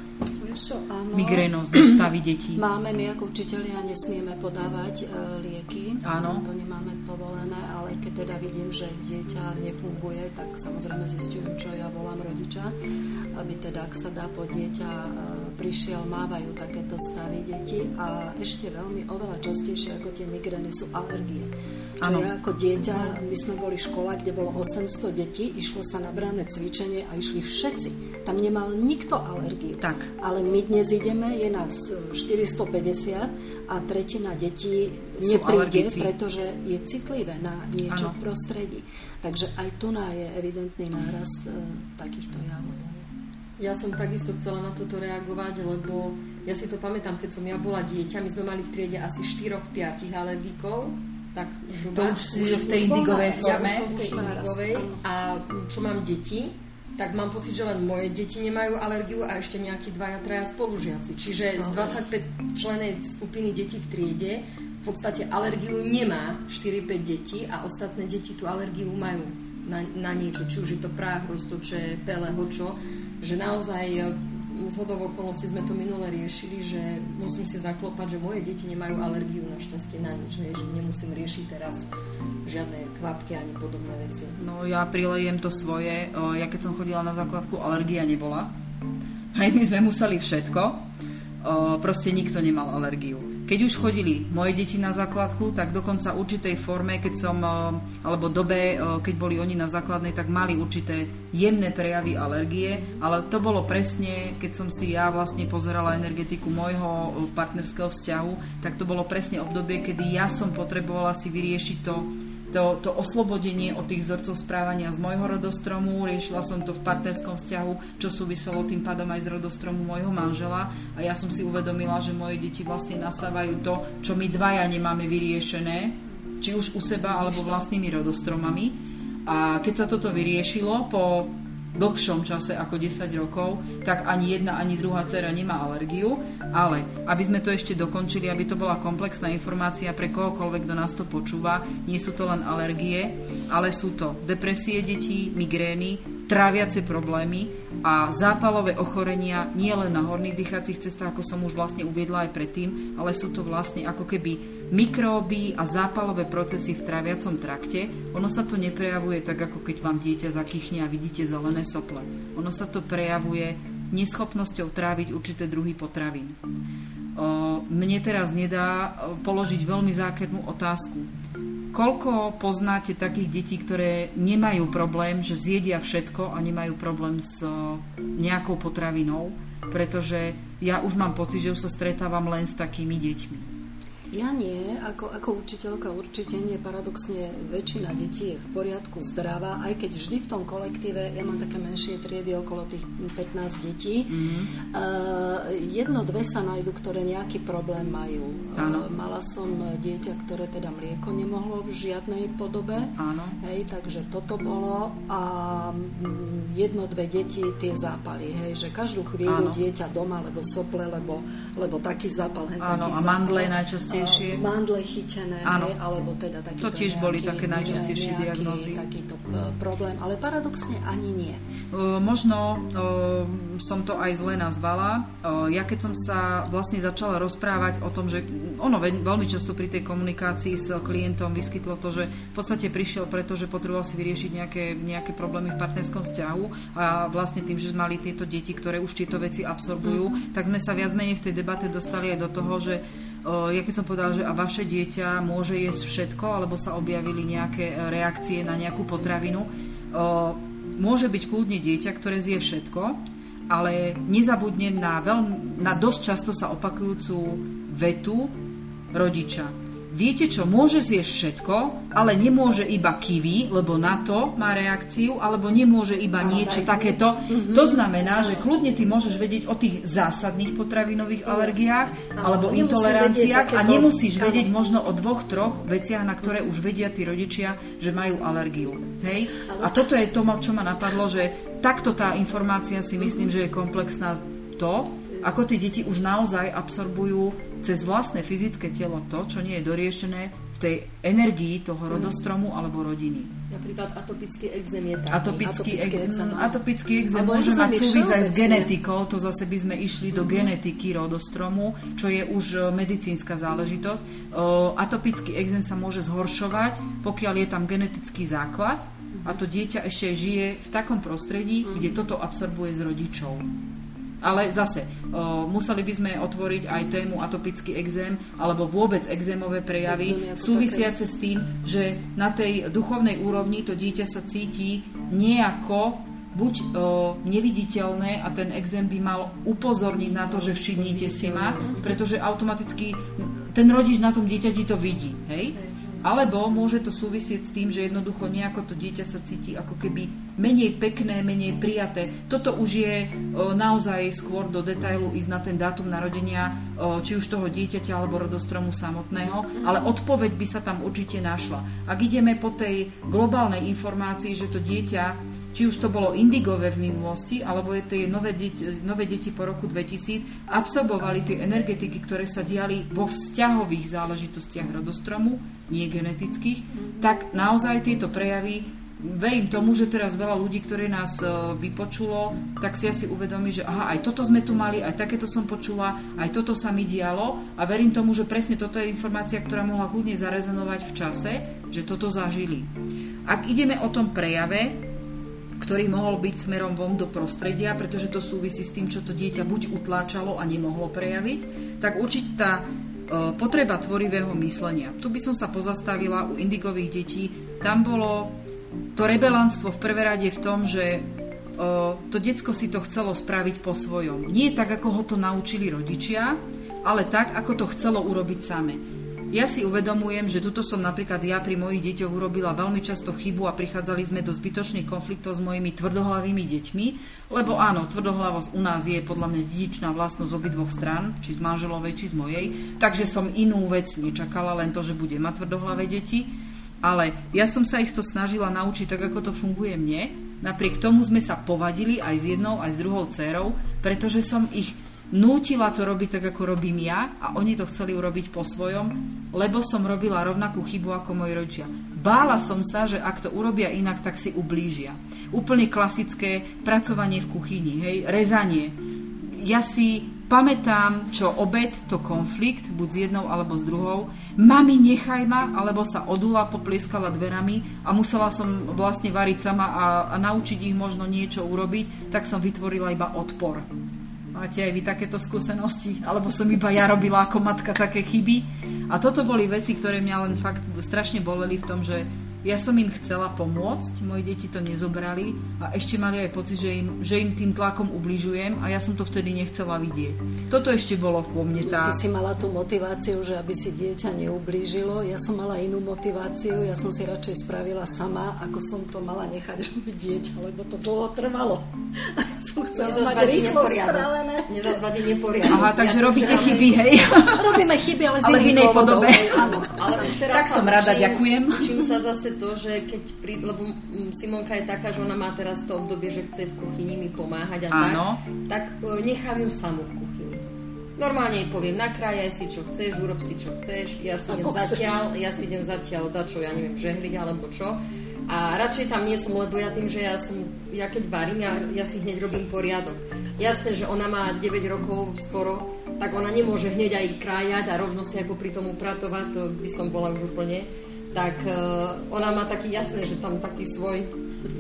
Čo, áno. Migrénozne stavy detí. Máme, my ako učiteľia nesmieme podávať e, lieky. Áno. To nemáme povolené, ale keď teda vidím, že dieťa nefunguje, tak samozrejme zistujem, čo ja volám rodiča, aby teda, ak sa dá po dieťa e, prišiel, mávajú takéto stavy deti a ešte veľmi oveľa častejšie ako tie migrény sú alergie. Čo ano. ja ako dieťa, my sme boli škola, kde bolo 800 detí, išlo sa na branné cvičenie a išli všetci. Tam nemal nikto alergiu. Tak. Ale my dnes ideme, je nás 450 a tretina detí nepríde, pretože je citlivé na niečo ano. v prostredí. Takže aj tu je evidentný nárast e, takýchto javov. Ja som takisto chcela na toto reagovať, lebo ja si to pamätám, keď som ja bola dieťa, my sme mali v triede asi 4-5 alergikov, tak zhruba. To už si v tej indigovej forme. Ja už som v tej indigovej a čo mám deti, tak mám pocit, že len moje deti nemajú alergiu a ešte nejakí dvaja, traja spolužiaci. Čiže z 25 členej skupiny detí v triede v podstate alergiu nemá 4-5 detí a ostatné deti tú alergiu majú na, na niečo, či už je to práh, roztoče, pele, hočo, že naozaj z hodov okolností sme to minule riešili, že musím si zaklopať, že moje deti nemajú alergiu našťastie na nič, že nemusím riešiť teraz žiadne kvapky ani podobné veci. No ja prilejem to svoje. Ja keď som chodila na základku, alergia nebola. Aj my sme museli všetko. Proste nikto nemal alergiu. Keď už chodili moje deti na základku, tak dokonca určitej forme, keď som, alebo dobe, keď boli oni na základnej, tak mali určité jemné prejavy alergie, ale to bolo presne, keď som si ja vlastne pozerala energetiku môjho partnerského vzťahu, tak to bolo presne obdobie, kedy ja som potrebovala si vyriešiť to to, to oslobodenie od tých vzorcov správania z môjho rodostromu, riešila som to v partnerskom vzťahu, čo súviselo tým pádom aj z rodostromu môjho manžela a ja som si uvedomila, že moje deti vlastne nasávajú to, čo my dvaja nemáme vyriešené, či už u seba alebo vlastnými rodostromami. A keď sa toto vyriešilo po dlhšom čase ako 10 rokov, tak ani jedna, ani druhá dcera nemá alergiu, ale aby sme to ešte dokončili, aby to bola komplexná informácia pre kohokoľvek, kto nás to počúva, nie sú to len alergie, ale sú to depresie detí, migrény, tráviace problémy a zápalové ochorenia nie len na horných dýchacích cestách, ako som už vlastne uviedla aj predtým, ale sú to vlastne ako keby mikróby a zápalové procesy v tráviacom trakte. Ono sa to neprejavuje tak, ako keď vám dieťa zakýchne a vidíte zelené sople. Ono sa to prejavuje neschopnosťou tráviť určité druhy potravín. Mne teraz nedá položiť veľmi zákernú otázku Koľko poznáte takých detí, ktoré nemajú problém, že zjedia všetko a nemajú problém s e, nejakou potravinou? Pretože ja už mám pocit, že už sa stretávam len s takými deťmi. Ja nie, ako, ako učiteľka určite nie. Paradoxne väčšina detí je v poriadku, zdravá, aj keď vždy v tom kolektíve, ja mám také menšie triedy, okolo tých 15 detí, mm-hmm. uh, jedno, dve sa nájdu, ktoré nejaký problém majú. Uh, mala som dieťa, ktoré teda mlieko nemohlo v žiadnej podobe, Áno. hej, takže toto bolo a mm, jedno, dve deti tie zápaly, hej, že každú chvíľu Áno. dieťa doma, lebo sople, lebo, lebo taký zápal, hej, Áno, taký a mandle najčastejšie najčastejšie. Mandle chytené, Áno. alebo teda takýto To tiež nejaký, boli také najčastejšie nejaký, diagnózy. Takýto e, problém, ale paradoxne ani nie. Uh, možno uh, som to aj zle nazvala. Uh, ja keď som sa vlastne začala rozprávať o tom, že ono veľmi často pri tej komunikácii s klientom vyskytlo to, že v podstate prišiel preto, že potreboval si vyriešiť nejaké, nejaké problémy v partnerskom vzťahu a vlastne tým, že mali tieto deti, ktoré už tieto veci absorbujú, mm. tak sme sa viac menej v tej debate dostali aj do toho, že ja keď som povedala, že a vaše dieťa môže jesť všetko, alebo sa objavili nejaké e, reakcie na nejakú potravinu, môže byť kľudne dieťa, ktoré zje všetko, ale nezabudnem na, veľmi, na dosť často sa opakujúcu vetu rodiča viete čo, môže zjesť všetko, ale nemôže iba kiwi, lebo na to má reakciu, alebo nemôže iba niečo takéto. Mm-hmm. To znamená, že kľudne ty môžeš vedieť o tých zásadných potravinových alergiách alebo intoleranciách a nemusíš vedieť možno o dvoch, troch veciach, na ktoré už vedia tí rodičia, že majú alergiu. Hej? A toto je to, čo ma napadlo, že takto tá informácia si myslím, že je komplexná to, ako tie deti už naozaj absorbujú cez vlastné fyzické telo to, čo nie je doriešené v tej energii toho mm. rodostromu alebo rodiny. Napríklad atopický exém je taký. Atopický, atopický exém, atopický exém môže mať súvisť aj s genetikou, to zase by sme išli do mm-hmm. genetiky rodostromu, čo je už e, medicínska záležitosť. Atopický exém sa môže zhoršovať, pokiaľ je tam genetický základ a to dieťa ešte žije v takom prostredí, kde mm-hmm. toto absorbuje z rodičov. Ale zase, o, museli by sme otvoriť aj tému atopický exém alebo vôbec exémové prejavy súvisiace také... s tým, že na tej duchovnej úrovni to dieťa sa cíti nejako buď o, neviditeľné a ten exém by mal upozorniť na to, že všimnite si ma, pretože automaticky ten rodič na tom dieťati to vidí. Hej? Alebo môže to súvisieť s tým, že jednoducho nejako to dieťa sa cíti ako keby menej pekné, menej prijaté. Toto už je o, naozaj skôr do detailu ísť na ten dátum narodenia či už toho dieťaťa alebo rodostromu samotného, ale odpoveď by sa tam určite našla. Ak ideme po tej globálnej informácii, že to dieťa, či už to bolo indigové v minulosti, alebo je tie nové deti, nové deti po roku 2000, absorbovali tie energetiky, ktoré sa diali vo vzťahových záležitostiach rodostromu, nie genetických, tak naozaj tieto prejavy verím tomu, že teraz veľa ľudí, ktorí nás e, vypočulo, tak si asi uvedomí, že aha, aj toto sme tu mali, aj takéto som počula, aj toto sa mi dialo a verím tomu, že presne toto je informácia, ktorá mohla kľudne zarezonovať v čase, že toto zažili. Ak ideme o tom prejave, ktorý mohol byť smerom von do prostredia, pretože to súvisí s tým, čo to dieťa buď utláčalo a nemohlo prejaviť, tak určite tá potreba tvorivého myslenia. Tu by som sa pozastavila u indigových detí. Tam bolo to rebelánstvo v prvé rade v tom, že o, to decko si to chcelo spraviť po svojom. Nie tak, ako ho to naučili rodičia, ale tak, ako to chcelo urobiť same. Ja si uvedomujem, že tuto som napríklad ja pri mojich deťoch urobila veľmi často chybu a prichádzali sme do zbytočných konfliktov s mojimi tvrdohlavými deťmi, lebo áno, tvrdohlavosť u nás je podľa mňa dedičná vlastnosť obidvoch strán, či z manželovej, či z mojej, takže som inú vec nečakala, len to, že bude mať tvrdohlavé deti ale ja som sa ich to snažila naučiť tak, ako to funguje mne. Napriek tomu sme sa povadili aj s jednou, aj s druhou dcerou, pretože som ich nútila to robiť tak, ako robím ja a oni to chceli urobiť po svojom, lebo som robila rovnakú chybu ako moji rodičia. Bála som sa, že ak to urobia inak, tak si ublížia. Úplne klasické pracovanie v kuchyni, hej, rezanie. Ja si pamätám, čo obed, to konflikt, buď s jednou alebo s druhou. Mami, nechaj ma, alebo sa odula, poplieskala dverami a musela som vlastne variť sama a, a naučiť ich možno niečo urobiť, tak som vytvorila iba odpor. Máte aj vy takéto skúsenosti? Alebo som iba ja robila ako matka také chyby? A toto boli veci, ktoré mňa len fakt strašne boleli v tom, že ja som im chcela pomôcť, moje deti to nezobrali a ešte mali aj pocit, že im, že im tým tlakom ubližujem a ja som to vtedy nechcela vidieť. Toto ešte bolo vo mne tá... Ty si mala tú motiváciu, že aby si dieťa neublížilo, ja som mala inú motiváciu, ja som si radšej spravila sama, ako som to mala nechať robiť dieťa, lebo to dlho trvalo. A ja som chcela mať rýchlo spravené. Nezazvať neporiadok. Aha, takže ja robíte chyby, hej? Robíme chyby, ale ale v inej podobe. Áno. Ale už teraz tak som rada, učím, ďakujem. Učím sa zase to, že keď pri, lebo Simonka je taká, že ona má teraz to obdobie, že chce v kuchyni mi pomáhať a Áno. tak, tak e, nechám ju samú v kuchyni. Normálne jej poviem, nakrajaj si čo chceš, urob si čo chceš, ja si idem zatiaľ, ja si idem zatiaľ dať čo, ja neviem, žehliť alebo čo. A radšej tam nie som, lebo ja tým, že ja som, ja keď varím, ja, ja si hneď robím poriadok. Jasné, že ona má 9 rokov skoro, tak ona nemôže hneď aj krájať a rovno si ako pri tom upratovať, to by som bola už úplne tak uh, ona má taký jasné, že tam taký svoj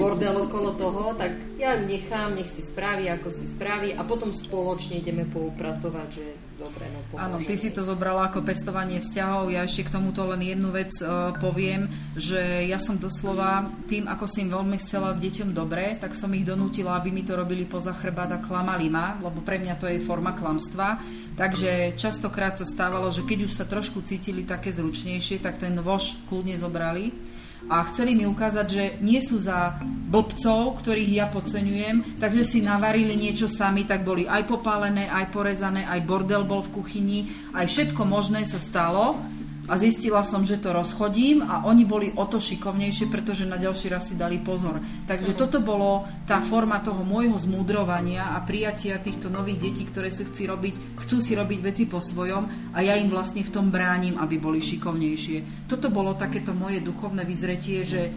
bordel okolo toho, tak ja ju nechám, nech si spraví, ako si spraví a potom spoločne ideme poupratovať, že dobre, no pomôžeme. Áno, ty si to zobrala ako pestovanie vzťahov, ja ešte k tomuto len jednu vec uh, poviem, že ja som doslova tým, ako som veľmi chcela deťom dobre, tak som ich donútila, aby mi to robili poza chrbát a klamali ma, lebo pre mňa to je forma klamstva. Takže častokrát sa stávalo, že keď už sa trošku cítili také zručnejšie, tak ten vož kľudne zobrali a chceli mi ukázať, že nie sú za blbcov, ktorých ja podceňujem, takže si navarili niečo sami, tak boli aj popálené, aj porezané, aj bordel bol v kuchyni, aj všetko možné sa stalo a zistila som, že to rozchodím a oni boli o to šikovnejšie, pretože na ďalší raz si dali pozor. Takže uh-huh. toto bolo tá forma toho môjho zmúdrovania a prijatia týchto nových detí, ktoré si chcú robiť, chcú si robiť veci po svojom a ja im vlastne v tom bránim, aby boli šikovnejšie. Toto bolo takéto moje duchovné vyzretie, že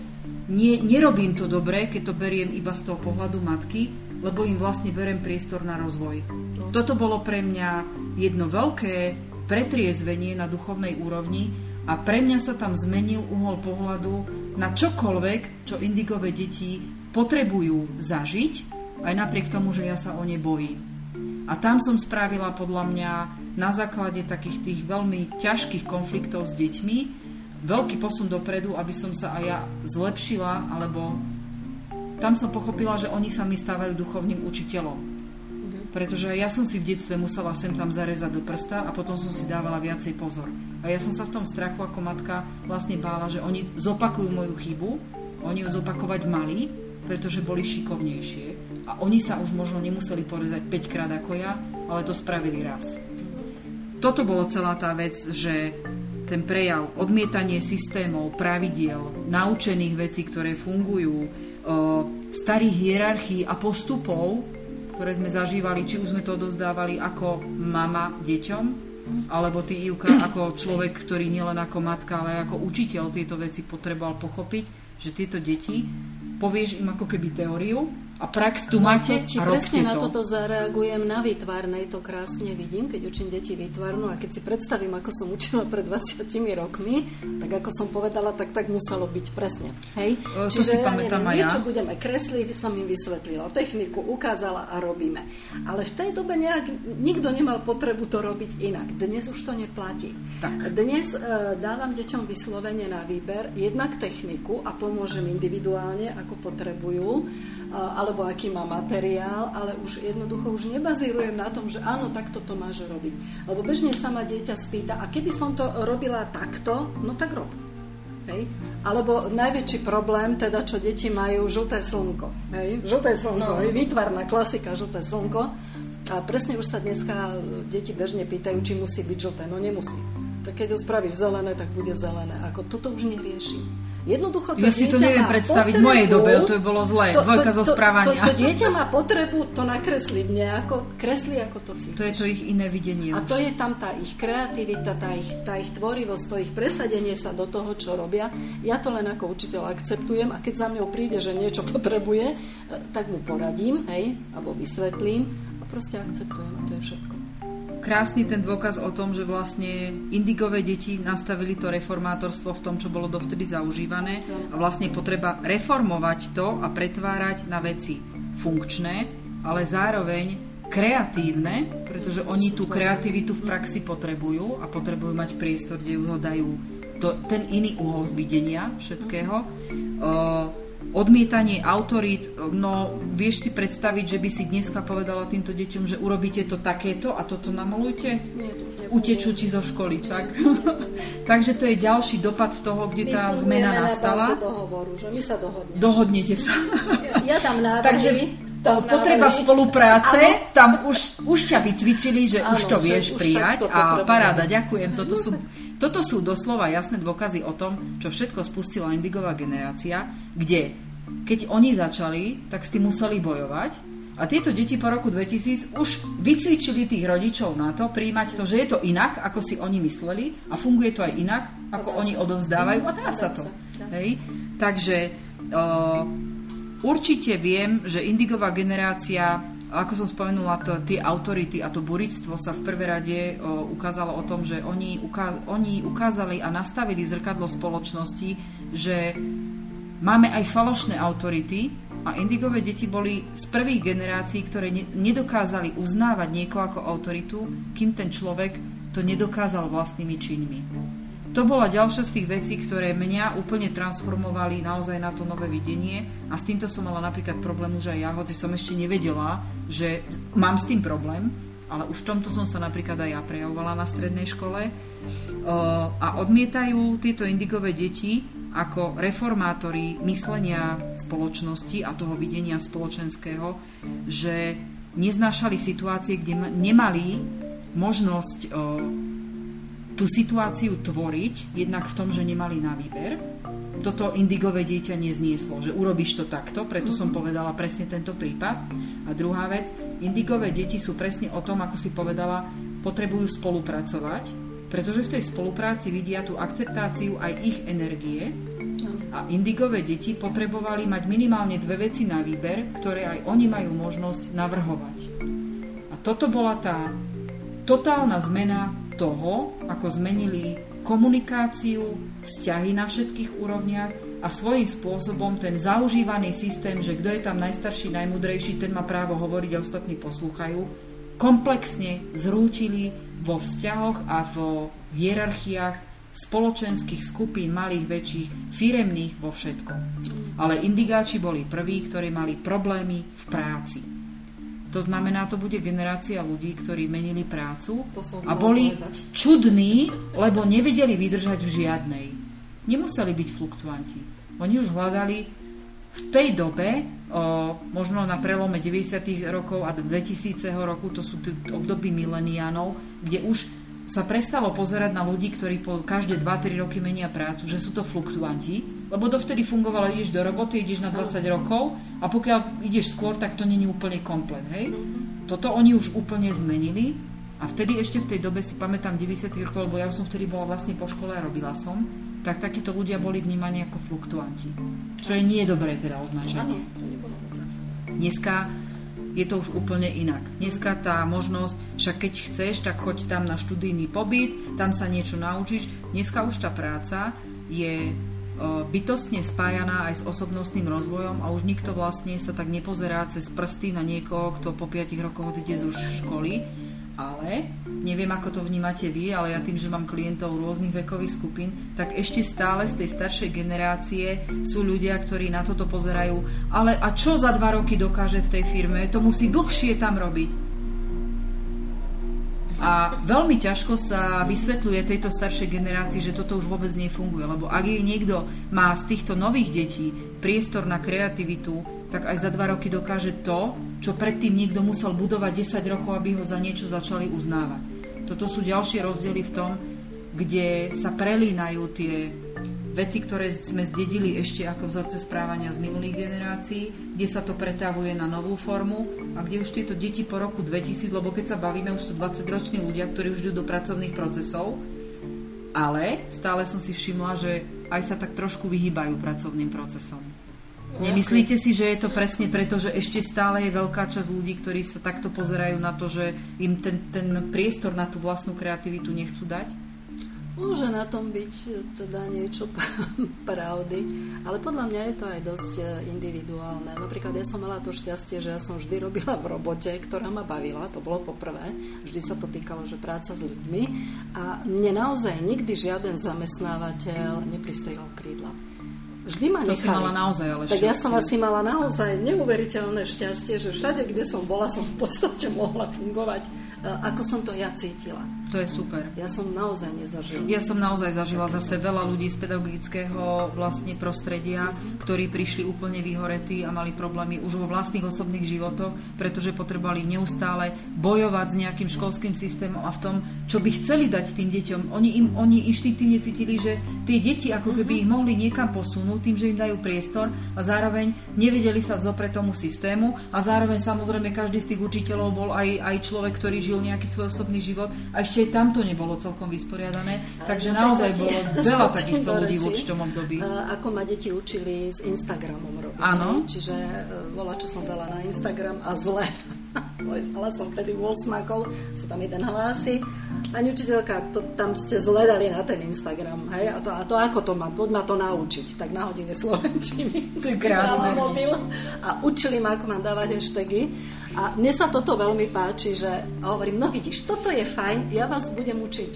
nie, nerobím to dobre, keď to beriem iba z toho pohľadu matky, lebo im vlastne berem priestor na rozvoj. No. Toto bolo pre mňa jedno veľké pretriezvenie na duchovnej úrovni a pre mňa sa tam zmenil uhol pohľadu na čokoľvek, čo indigové deti potrebujú zažiť, aj napriek tomu, že ja sa o ne bojím. A tam som spravila podľa mňa na základe takých tých veľmi ťažkých konfliktov s deťmi veľký posun dopredu, aby som sa aj ja zlepšila, alebo tam som pochopila, že oni sa mi stávajú duchovným učiteľom pretože ja som si v detstve musela sem tam zarezať do prsta a potom som si dávala viacej pozor. A ja som sa v tom strachu ako matka vlastne bála, že oni zopakujú moju chybu, oni ju zopakovať mali, pretože boli šikovnejšie a oni sa už možno nemuseli porezať 5 krát ako ja, ale to spravili raz. toto bolo celá tá vec, že ten prejav, odmietanie systémov, pravidiel, naučených vecí, ktoré fungujú, starých hierarchií a postupov, ktoré sme zažívali, či už sme to odozdávali ako mama deťom, alebo ty, Ivka, ako človek, ktorý nielen ako matka, ale ako učiteľ tieto veci potreboval pochopiť, že tieto deti povieš im ako keby teóriu a prax tu no, máte či a presne to. na toto zareagujem na výtvarnej, to krásne vidím, keď učím deti výtvarnú a keď si predstavím, ako som učila pred 20 rokmi, tak ako som povedala, tak tak muselo byť presne. Hej? To Čiže si ja pamätám neviem, aj ja. niečo budeme kresliť, som im vysvetlila, techniku ukázala a robíme. Ale v tej dobe nejak nikto nemal potrebu to robiť inak. Dnes už to neplatí. Tak. Dnes e, dávam deťom vyslovene na výber jednak techniku a pomôžem individuálne, ako potrebujú, e, ale alebo aký má materiál, ale už jednoducho už nebazírujem na tom, že áno, takto to máš robiť. Lebo bežne sa ma dieťa spýta, a keby som to robila takto, no tak rob. Hej? Alebo najväčší problém, teda čo deti majú, žlté slnko. Hej? Žlté slnko, no. výtvarná klasika, žlté slnko. A presne už sa dneska deti bežne pýtajú, či musí byť žlté. No nemusí. Tak keď ho spravíš zelené, tak bude zelené. Ako toto už neriešim. Jednoducho to ja si to neviem predstaviť potrebu, v mojej dobe, to je bolo zlé, to, to, zo správania. To, to, to dieťa má potrebu to nakresliť nejako, kreslí ako to cítiš. To je to ich iné videnie A už. to je tam tá ich kreativita, tá ich, tá ich tvorivosť, to ich presadenie sa do toho, čo robia. Ja to len ako učiteľ akceptujem a keď za mňou príde, že niečo potrebuje, eh, tak mu poradím, hej, alebo vysvetlím a proste akceptujem a to je všetko krásny ten dôkaz o tom, že vlastne indigové deti nastavili to reformátorstvo v tom, čo bolo dovtedy zaužívané a vlastne potreba reformovať to a pretvárať na veci funkčné, ale zároveň kreatívne, pretože oni tú kreativitu v praxi potrebujú a potrebujú mať priestor, kde ju dajú to, ten iný uhol videnia všetkého. Uh, odmietanie autorít, no vieš si predstaviť, že by si dneska povedala týmto deťom, že urobíte to takéto a toto namalujte? Nie, to Utečú ti zo školy, čak? Takže to je ďalší dopad toho, kde my tá zmena nastala. My dohovoru, že my sa dohodneme. Dohodnete sa. Ja, ja tam návrhy. Takže to potreba návrhy. spolupráce, ano. tam už, už ťa vycvičili, že ano, už to vieš prijať a paráda, ďakujem. Toto sú toto sú doslova jasné dôkazy o tom, čo všetko spustila indigová generácia, kde keď oni začali, tak s tým museli bojovať. A tieto deti po roku 2000 už vycvičili tých rodičov na to, príjmať to, že je to inak, ako si oni mysleli a funguje to aj inak, ako oni odovzdávajú. A dá sa to. Hej? Takže uh, určite viem, že indigová generácia ako som spomenula, to, tie autority a to burictvo sa v prvé rade o, ukázalo o tom, že oni, uká, oni ukázali a nastavili zrkadlo spoločnosti, že máme aj falošné autority a indigové deti boli z prvých generácií, ktoré ne, nedokázali uznávať niekoho ako autoritu, kým ten človek to nedokázal vlastnými činmi to bola ďalšia z tých vecí, ktoré mňa úplne transformovali naozaj na to nové videnie. A s týmto som mala napríklad problém už aj ja, hoci som ešte nevedela, že mám s tým problém, ale už v tomto som sa napríklad aj ja prejavovala na strednej škole. A odmietajú tieto indigové deti ako reformátori myslenia spoločnosti a toho videnia spoločenského, že neznášali situácie, kde nemali možnosť tú situáciu tvoriť, jednak v tom, že nemali na výber. Toto indigové dieťa neznieslo, že urobíš to takto, preto som povedala presne tento prípad. A druhá vec, indigové deti sú presne o tom, ako si povedala, potrebujú spolupracovať, pretože v tej spolupráci vidia tú akceptáciu aj ich energie a indigové deti potrebovali mať minimálne dve veci na výber, ktoré aj oni majú možnosť navrhovať. A toto bola tá totálna zmena toho, ako zmenili komunikáciu, vzťahy na všetkých úrovniach a svojím spôsobom ten zaužívaný systém, že kto je tam najstarší, najmudrejší, ten má právo hovoriť a ostatní poslúchajú, komplexne zrútili vo vzťahoch a v hierarchiách spoločenských skupín, malých, väčších, firemných, vo všetkom. Ale indigáči boli prví, ktorí mali problémy v práci. To znamená, to bude generácia ľudí, ktorí menili prácu a boli povedať. čudní, lebo nevedeli vydržať v žiadnej. Nemuseli byť fluktuanti. Oni už hľadali v tej dobe, o, možno na prelome 90. rokov a 2000. roku, to sú t- období mileniánov, kde už sa prestalo pozerať na ľudí, ktorí po každé 2-3 roky menia prácu, že sú to fluktuanti, lebo dovtedy fungovalo, ideš do roboty, ideš na 20 rokov a pokiaľ ideš skôr, tak to není úplne komplet, hej? Mhm. Toto oni už úplne zmenili a vtedy ešte v tej dobe si pamätám 90 rokov, lebo ja som vtedy bola vlastne po škole a robila som, tak takíto ľudia boli vnímaní ako fluktuanti. Čo je nie dobré teda označenie. Dneska je to už úplne inak. Dneska tá možnosť, však keď chceš, tak choď tam na študijný pobyt, tam sa niečo naučíš. Dneska už tá práca je bytostne spájaná aj s osobnostným rozvojom a už nikto vlastne sa tak nepozerá cez prsty na niekoho, kto po 5 rokoch odíde zo školy, ale neviem, ako to vnímate vy, ale ja tým, že mám klientov rôznych vekových skupín, tak ešte stále z tej staršej generácie sú ľudia, ktorí na toto pozerajú, ale a čo za dva roky dokáže v tej firme, to musí dlhšie tam robiť. A veľmi ťažko sa vysvetľuje tejto staršej generácii, že toto už vôbec nefunguje, lebo ak je niekto má z týchto nových detí priestor na kreativitu, tak aj za dva roky dokáže to, čo predtým niekto musel budovať 10 rokov, aby ho za niečo začali uznávať. Toto sú ďalšie rozdiely v tom, kde sa prelínajú tie veci, ktoré sme zdedili ešte ako vzorce správania z minulých generácií, kde sa to pretavuje na novú formu a kde už tieto deti po roku 2000, lebo keď sa bavíme, už sú 20-roční ľudia, ktorí už idú do pracovných procesov, ale stále som si všimla, že aj sa tak trošku vyhýbajú pracovným procesom. Nemyslíte si, že je to presne preto, že ešte stále je veľká časť ľudí, ktorí sa takto pozerajú na to, že im ten, ten priestor na tú vlastnú kreativitu nechcú dať? Môže na tom byť teda niečo pravdy, ale podľa mňa je to aj dosť e, individuálne. Napríklad ja som mala to šťastie, že ja som vždy robila v robote, ktorá ma bavila, to bolo poprvé. Vždy sa to týkalo, že práca s ľuďmi a mne naozaj nikdy žiaden zamestnávateľ nepristehol krídla. Vždy ma to nechali. si mala naozaj ale Tak ja som asi mala naozaj neuveriteľné šťastie, že všade, kde som bola, som v podstate mohla fungovať, e, ako som to ja cítila. To je super. Ja som naozaj nezažila. Ja som naozaj zažila zase veľa ľudí z pedagogického vlastne prostredia, ktorí prišli úplne vyhoretí a mali problémy už vo vlastných osobných životoch, pretože potrebovali neustále bojovať s nejakým školským systémom a v tom, čo by chceli dať tým deťom. Oni, im, oni inštitívne cítili, že tie deti ako keby ich mohli niekam posunúť tým, že im dajú priestor a zároveň nevedeli sa vzopre tomu systému a zároveň samozrejme každý z tých učiteľov bol aj, aj človek, ktorý žil nejaký svoj osobný život a ešte ešte aj tamto nebolo celkom vysporiadané, Ale takže naozaj bolo veľa takýchto ľudí v určitom období. Ako ma deti učili s Instagramom robiť. Áno. Čiže e, bola, čo som dala na Instagram a zle. Mala som vtedy 8 sa tam jeden hlási. Pani učiteľka, to tam ste zle dali na ten Instagram, hej? A to, a to ako to má? Poď ma to naučiť. Tak na hodine slovenčiny. To je krásne. A učili ma, ako mám dávať hashtagy. A mne sa toto veľmi páči, že hovorím, no vidíš, toto je fajn, ja vás budem učiť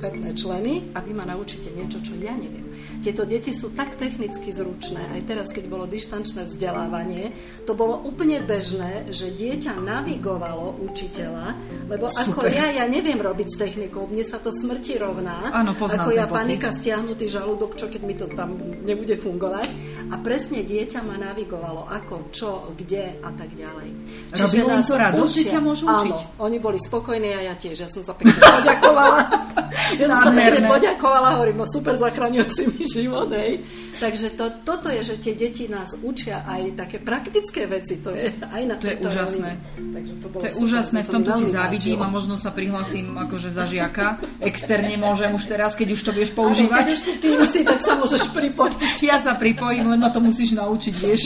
vetné členy a vy ma naučíte niečo, čo ja neviem. Tieto deti sú tak technicky zručné. Aj teraz, keď bolo dištančné vzdelávanie, to bolo úplne bežné, že dieťa navigovalo učiteľa, lebo Super. ako ja, ja neviem robiť s technikou, mne sa to smrti rovná. Áno, ako ja panika, stiahnutý žalúdok, čo keď mi to tam nebude fungovať. A presne dieťa ma navigovalo, ako, čo, kde a tak ďalej. Robilo im to radosť, že ťa môžu učiť? Áno, oni boli spokojní a ja tiež. Ja som sa pekne poďakovala. ja som sa pekne poďakovala, hovorím, no super, zachraňujúci mi život, hej. Takže to, toto je, že tie deti nás učia aj také praktické veci, to je aj na To je úžasné. Takže to, to je super, úžasné, v tomto ti závidím a možno sa prihlasím akože za žiaka. Externe môžem už teraz, keď už to budeš používať. Áno, keď už si tým si, tak sa môžeš pripojiť. Ja sa pripojím, len ma to musíš naučiť, vieš.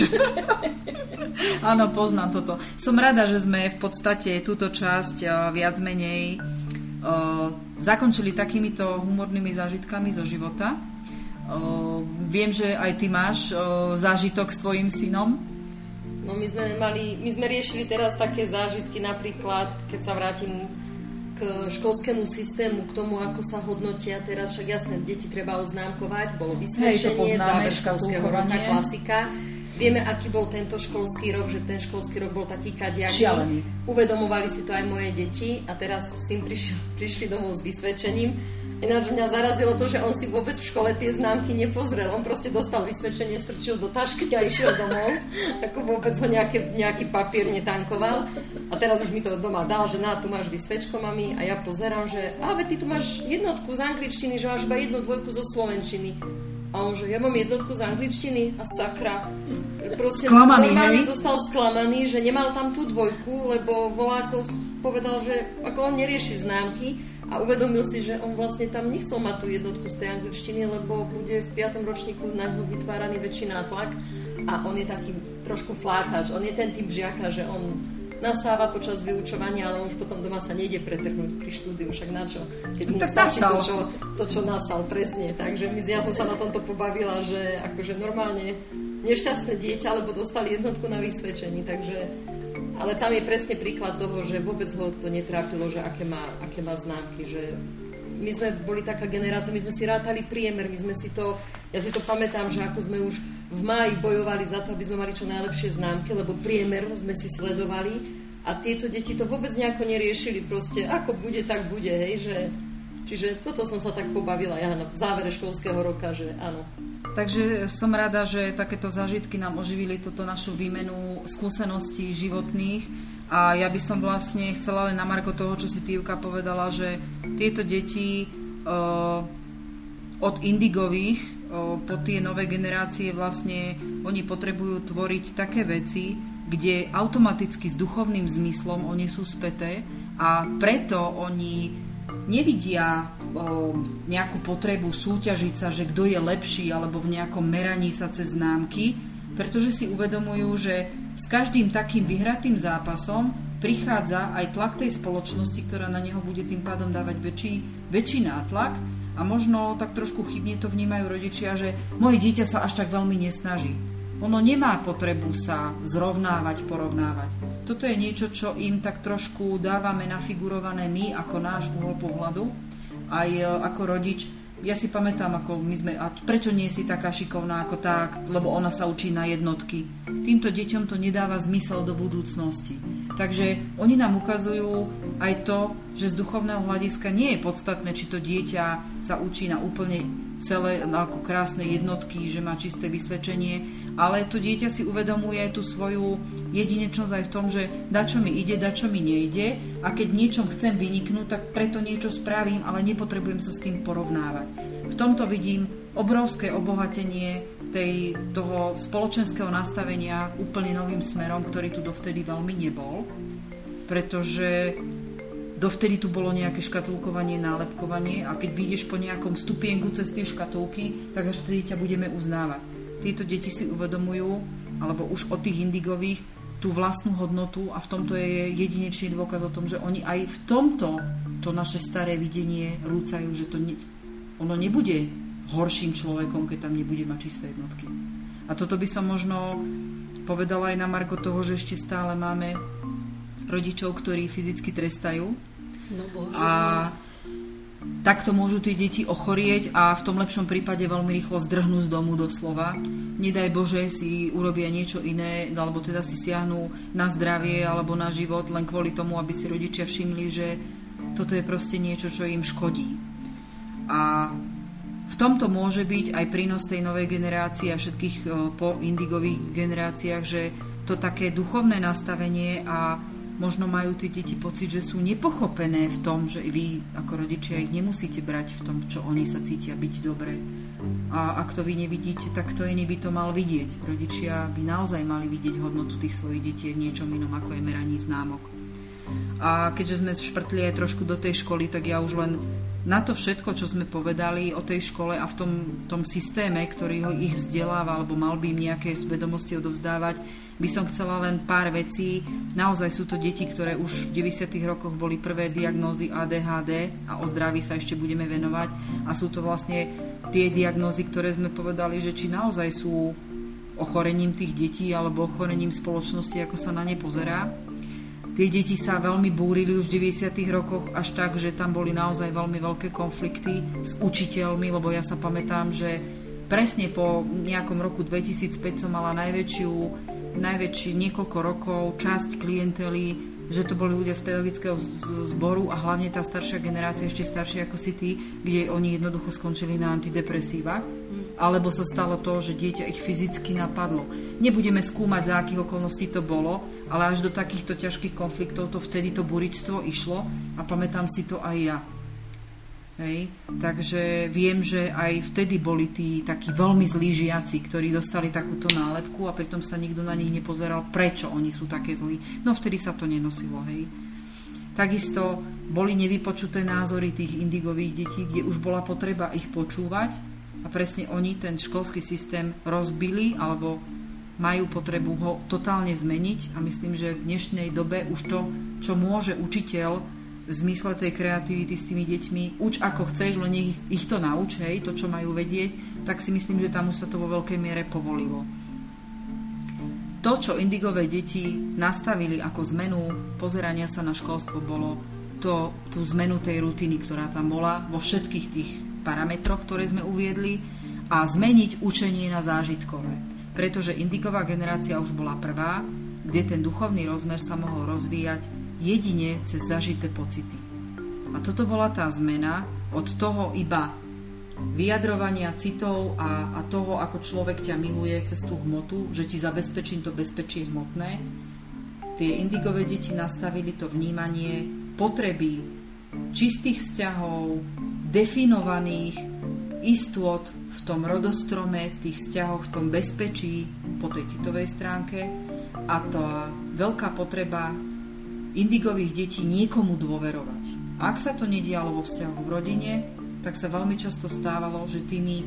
Áno, poznám toto. Som rada, že sme v podstate túto časť uh, viac menej uh, zakončili takýmito humornými zážitkami zo života. Uh, viem, že aj ty máš uh, zážitok s tvojim synom. No my sme, mali, my sme riešili teraz také zážitky, napríklad, keď sa vrátim k školskému systému, k tomu, ako sa hodnotia teraz, však jasné, deti treba oznámkovať, bolo vysvedčenie, záver školského roka, klasika. Vieme, aký bol tento školský rok, že ten školský rok bol taký kadiaký. Uvedomovali si to aj moje deti a teraz s tým prišli, prišli domov s vysvedčením Ináč mňa zarazilo to, že on si vôbec v škole tie známky nepozrel. On proste dostal vysvedčenie, strčil do tašky a išiel domov. Ako vôbec ho nejaké, nejaký papier netankoval. A teraz už mi to doma dal, že na, tu máš vysvedčko, mami. A ja pozerám, že a ty tu máš jednotku z angličtiny, že máš iba jednu dvojku zo slovenčiny. A on, že ja mám jednotku z angličtiny a sakra. Proste sklamaný, normálne hej? zostal sklamaný, že nemal tam tú dvojku, lebo voláko povedal, že ako on nerieši známky, a uvedomil si, že on vlastne tam nechcel mať tú jednotku z tej angličtiny, lebo bude v 5. ročníku na ňo vytváraný väčší nátlak a on je taký trošku flákač. On je ten typ žiaka, že on nasáva počas vyučovania, ale už potom doma sa nejde pretrhnúť pri štúdiu, však na čo? Keď mu stačí to čo, to, čo nasal, presne. Takže my, ja som sa na tomto pobavila, že akože normálne nešťastné dieťa, lebo dostali jednotku na vysvedčení, takže ale tam je presne príklad toho, že vôbec ho to netrápilo, že aké má, aké má známky, že my sme boli taká generácia, my sme si rátali priemer, my sme si to, ja si to pamätám, že ako sme už v máji bojovali za to, aby sme mali čo najlepšie známky, lebo priemer sme si sledovali a tieto deti to vôbec nejako neriešili, proste ako bude, tak bude, hej, že Čiže toto som sa tak pobavila ja v závere školského roka, že áno. Takže som rada, že takéto zážitky nám oživili toto našu výmenu skúseností životných a ja by som vlastne chcela len na Marko toho, čo si Tývka povedala, že tieto deti uh, od indigových uh, po tie nové generácie vlastne oni potrebujú tvoriť také veci, kde automaticky s duchovným zmyslom oni sú späté a preto oni nevidia o, nejakú potrebu súťažiť sa, že kto je lepší alebo v nejakom meraní sa cez známky, pretože si uvedomujú, že s každým takým vyhratým zápasom prichádza aj tlak tej spoločnosti, ktorá na neho bude tým pádom dávať väčší, väčší nátlak a možno tak trošku chybne to vnímajú rodičia, že moje dieťa sa až tak veľmi nesnaží. Ono nemá potrebu sa zrovnávať, porovnávať. Toto je niečo, čo im tak trošku dávame nafigurované my ako náš uhol pohľadu, aj e, ako rodič. Ja si pamätám, ako my sme, a prečo nie si taká šikovná ako tak, lebo ona sa učí na jednotky. Týmto deťom to nedáva zmysel do budúcnosti. Takže oni nám ukazujú aj to, že z duchovného hľadiska nie je podstatné, či to dieťa sa učí na úplne celé ako krásne jednotky, že má čisté vysvedčenie, ale to dieťa si uvedomuje tú svoju jedinečnosť aj v tom, že dačo mi ide, dačo mi nejde a keď niečom chcem vyniknúť, tak preto niečo spravím, ale nepotrebujem sa s tým porovnávať. V tomto vidím obrovské obohatenie tej, toho spoločenského nastavenia úplne novým smerom, ktorý tu dovtedy veľmi nebol, pretože dovtedy tu bolo nejaké škatulkovanie, nálepkovanie a keď vyjdeš po nejakom stupienku cez tie škatulky, tak až vtedy ťa budeme uznávať tieto deti si uvedomujú, alebo už od tých indigových, tú vlastnú hodnotu a v tomto je jedinečný dôkaz o tom, že oni aj v tomto to naše staré videnie rúcajú, že to ne, ono nebude horším človekom, keď tam nebude mať čisté jednotky. A toto by som možno povedala aj na Marko toho, že ešte stále máme rodičov, ktorí fyzicky trestajú. No bože. A takto môžu tie deti ochorieť a v tom lepšom prípade veľmi rýchlo zdrhnú z domu doslova. Nedaj Bože si urobia niečo iné, alebo teda si siahnu na zdravie alebo na život len kvôli tomu, aby si rodičia všimli, že toto je proste niečo, čo im škodí. A v tomto môže byť aj prínos tej novej generácie a všetkých po indigových generáciách, že to také duchovné nastavenie a možno majú tie deti pocit, že sú nepochopené v tom, že vy ako rodičia ich nemusíte brať v tom, čo oni sa cítia byť dobre. A ak to vy nevidíte, tak to iný by to mal vidieť. Rodičia by naozaj mali vidieť hodnotu tých svojich detí v niečom inom, ako je meraní známok. A keďže sme šprtli aj trošku do tej školy, tak ja už len na to všetko, čo sme povedali o tej škole a v tom, tom systéme, ktorý ho ich vzdeláva, alebo mal by im nejaké vedomosti odovzdávať, by som chcela len pár vecí. Naozaj sú to deti, ktoré už v 90. rokoch boli prvé diagnózy ADHD a o zdraví sa ešte budeme venovať. A sú to vlastne tie diagnózy, ktoré sme povedali, že či naozaj sú ochorením tých detí alebo ochorením spoločnosti, ako sa na ne pozerá. Tie deti sa veľmi búrili už v 90. rokoch až tak, že tam boli naozaj veľmi veľké konflikty s učiteľmi, lebo ja sa pamätám, že presne po nejakom roku 2005 som mala najväčšiu, najväčší niekoľko rokov časť klientely že to boli ľudia z pedagogického zboru a hlavne tá staršia generácia, ešte staršia ako si ty, kde oni jednoducho skončili na antidepresívach. Mm. Alebo sa stalo to, že dieťa ich fyzicky napadlo. Nebudeme skúmať, za akých okolností to bolo, ale až do takýchto ťažkých konfliktov to vtedy to buričstvo išlo a pamätám si to aj ja. Hej. Takže viem, že aj vtedy boli tí takí veľmi zlí žiaci, ktorí dostali takúto nálepku a pritom sa nikto na nich nepozeral, prečo oni sú také zlí. No vtedy sa to nenosilo. Hej. Takisto boli nevypočuté názory tých indigových detí, kde už bola potreba ich počúvať a presne oni ten školský systém rozbili alebo majú potrebu ho totálne zmeniť a myslím, že v dnešnej dobe už to, čo môže učiteľ v zmysle tej kreativity s tými deťmi, uč ako chceš, len nech ich to nauč, hej, to, čo majú vedieť, tak si myslím, že tam už sa to vo veľkej miere povolilo. To, čo indigové deti nastavili ako zmenu pozerania sa na školstvo, bolo to, tú zmenu tej rutiny, ktorá tam bola vo všetkých tých parametroch, ktoré sme uviedli a zmeniť učenie na zážitkové. Pretože indigová generácia už bola prvá, kde ten duchovný rozmer sa mohol rozvíjať jedine cez zažité pocity. A toto bola tá zmena od toho iba vyjadrovania citov a, a toho, ako človek ťa miluje cez tú hmotu, že ti zabezpečím to bezpečie hmotné. Tie indigové deti nastavili to vnímanie potreby čistých vzťahov, definovaných istôt v tom rodostrome, v tých vzťahoch, v tom bezpečí po tej citovej stránke a tá veľká potreba indigových detí niekomu dôverovať. Ak sa to nedialo vo vzťahu v rodine, tak sa veľmi často stávalo, že tými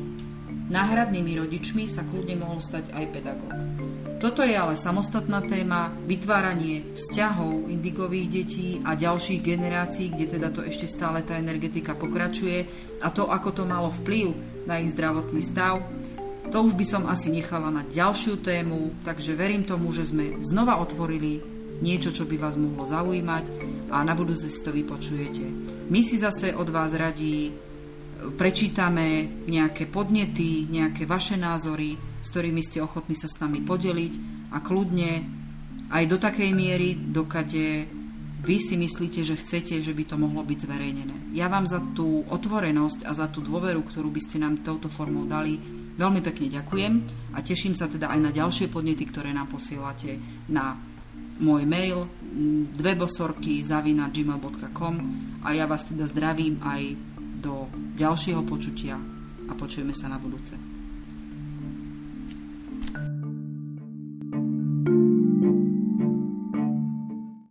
náhradnými rodičmi sa kľudne mohol stať aj pedagóg. Toto je ale samostatná téma, vytváranie vzťahov indigových detí a ďalších generácií, kde teda to ešte stále tá energetika pokračuje a to, ako to malo vplyv na ich zdravotný stav, to už by som asi nechala na ďalšiu tému, takže verím tomu, že sme znova otvorili niečo, čo by vás mohlo zaujímať a na budúce si to vypočujete. My si zase od vás radí prečítame nejaké podnety, nejaké vaše názory, s ktorými ste ochotní sa s nami podeliť a kľudne aj do takej miery, dokade vy si myslíte, že chcete, že by to mohlo byť zverejnené. Ja vám za tú otvorenosť a za tú dôveru, ktorú by ste nám touto formou dali, veľmi pekne ďakujem a teším sa teda aj na ďalšie podnety, ktoré nám posielate na môj mail dvebosorky zavina gmail.com a ja vás teda zdravím aj do ďalšieho počutia a počujeme sa na budúce. You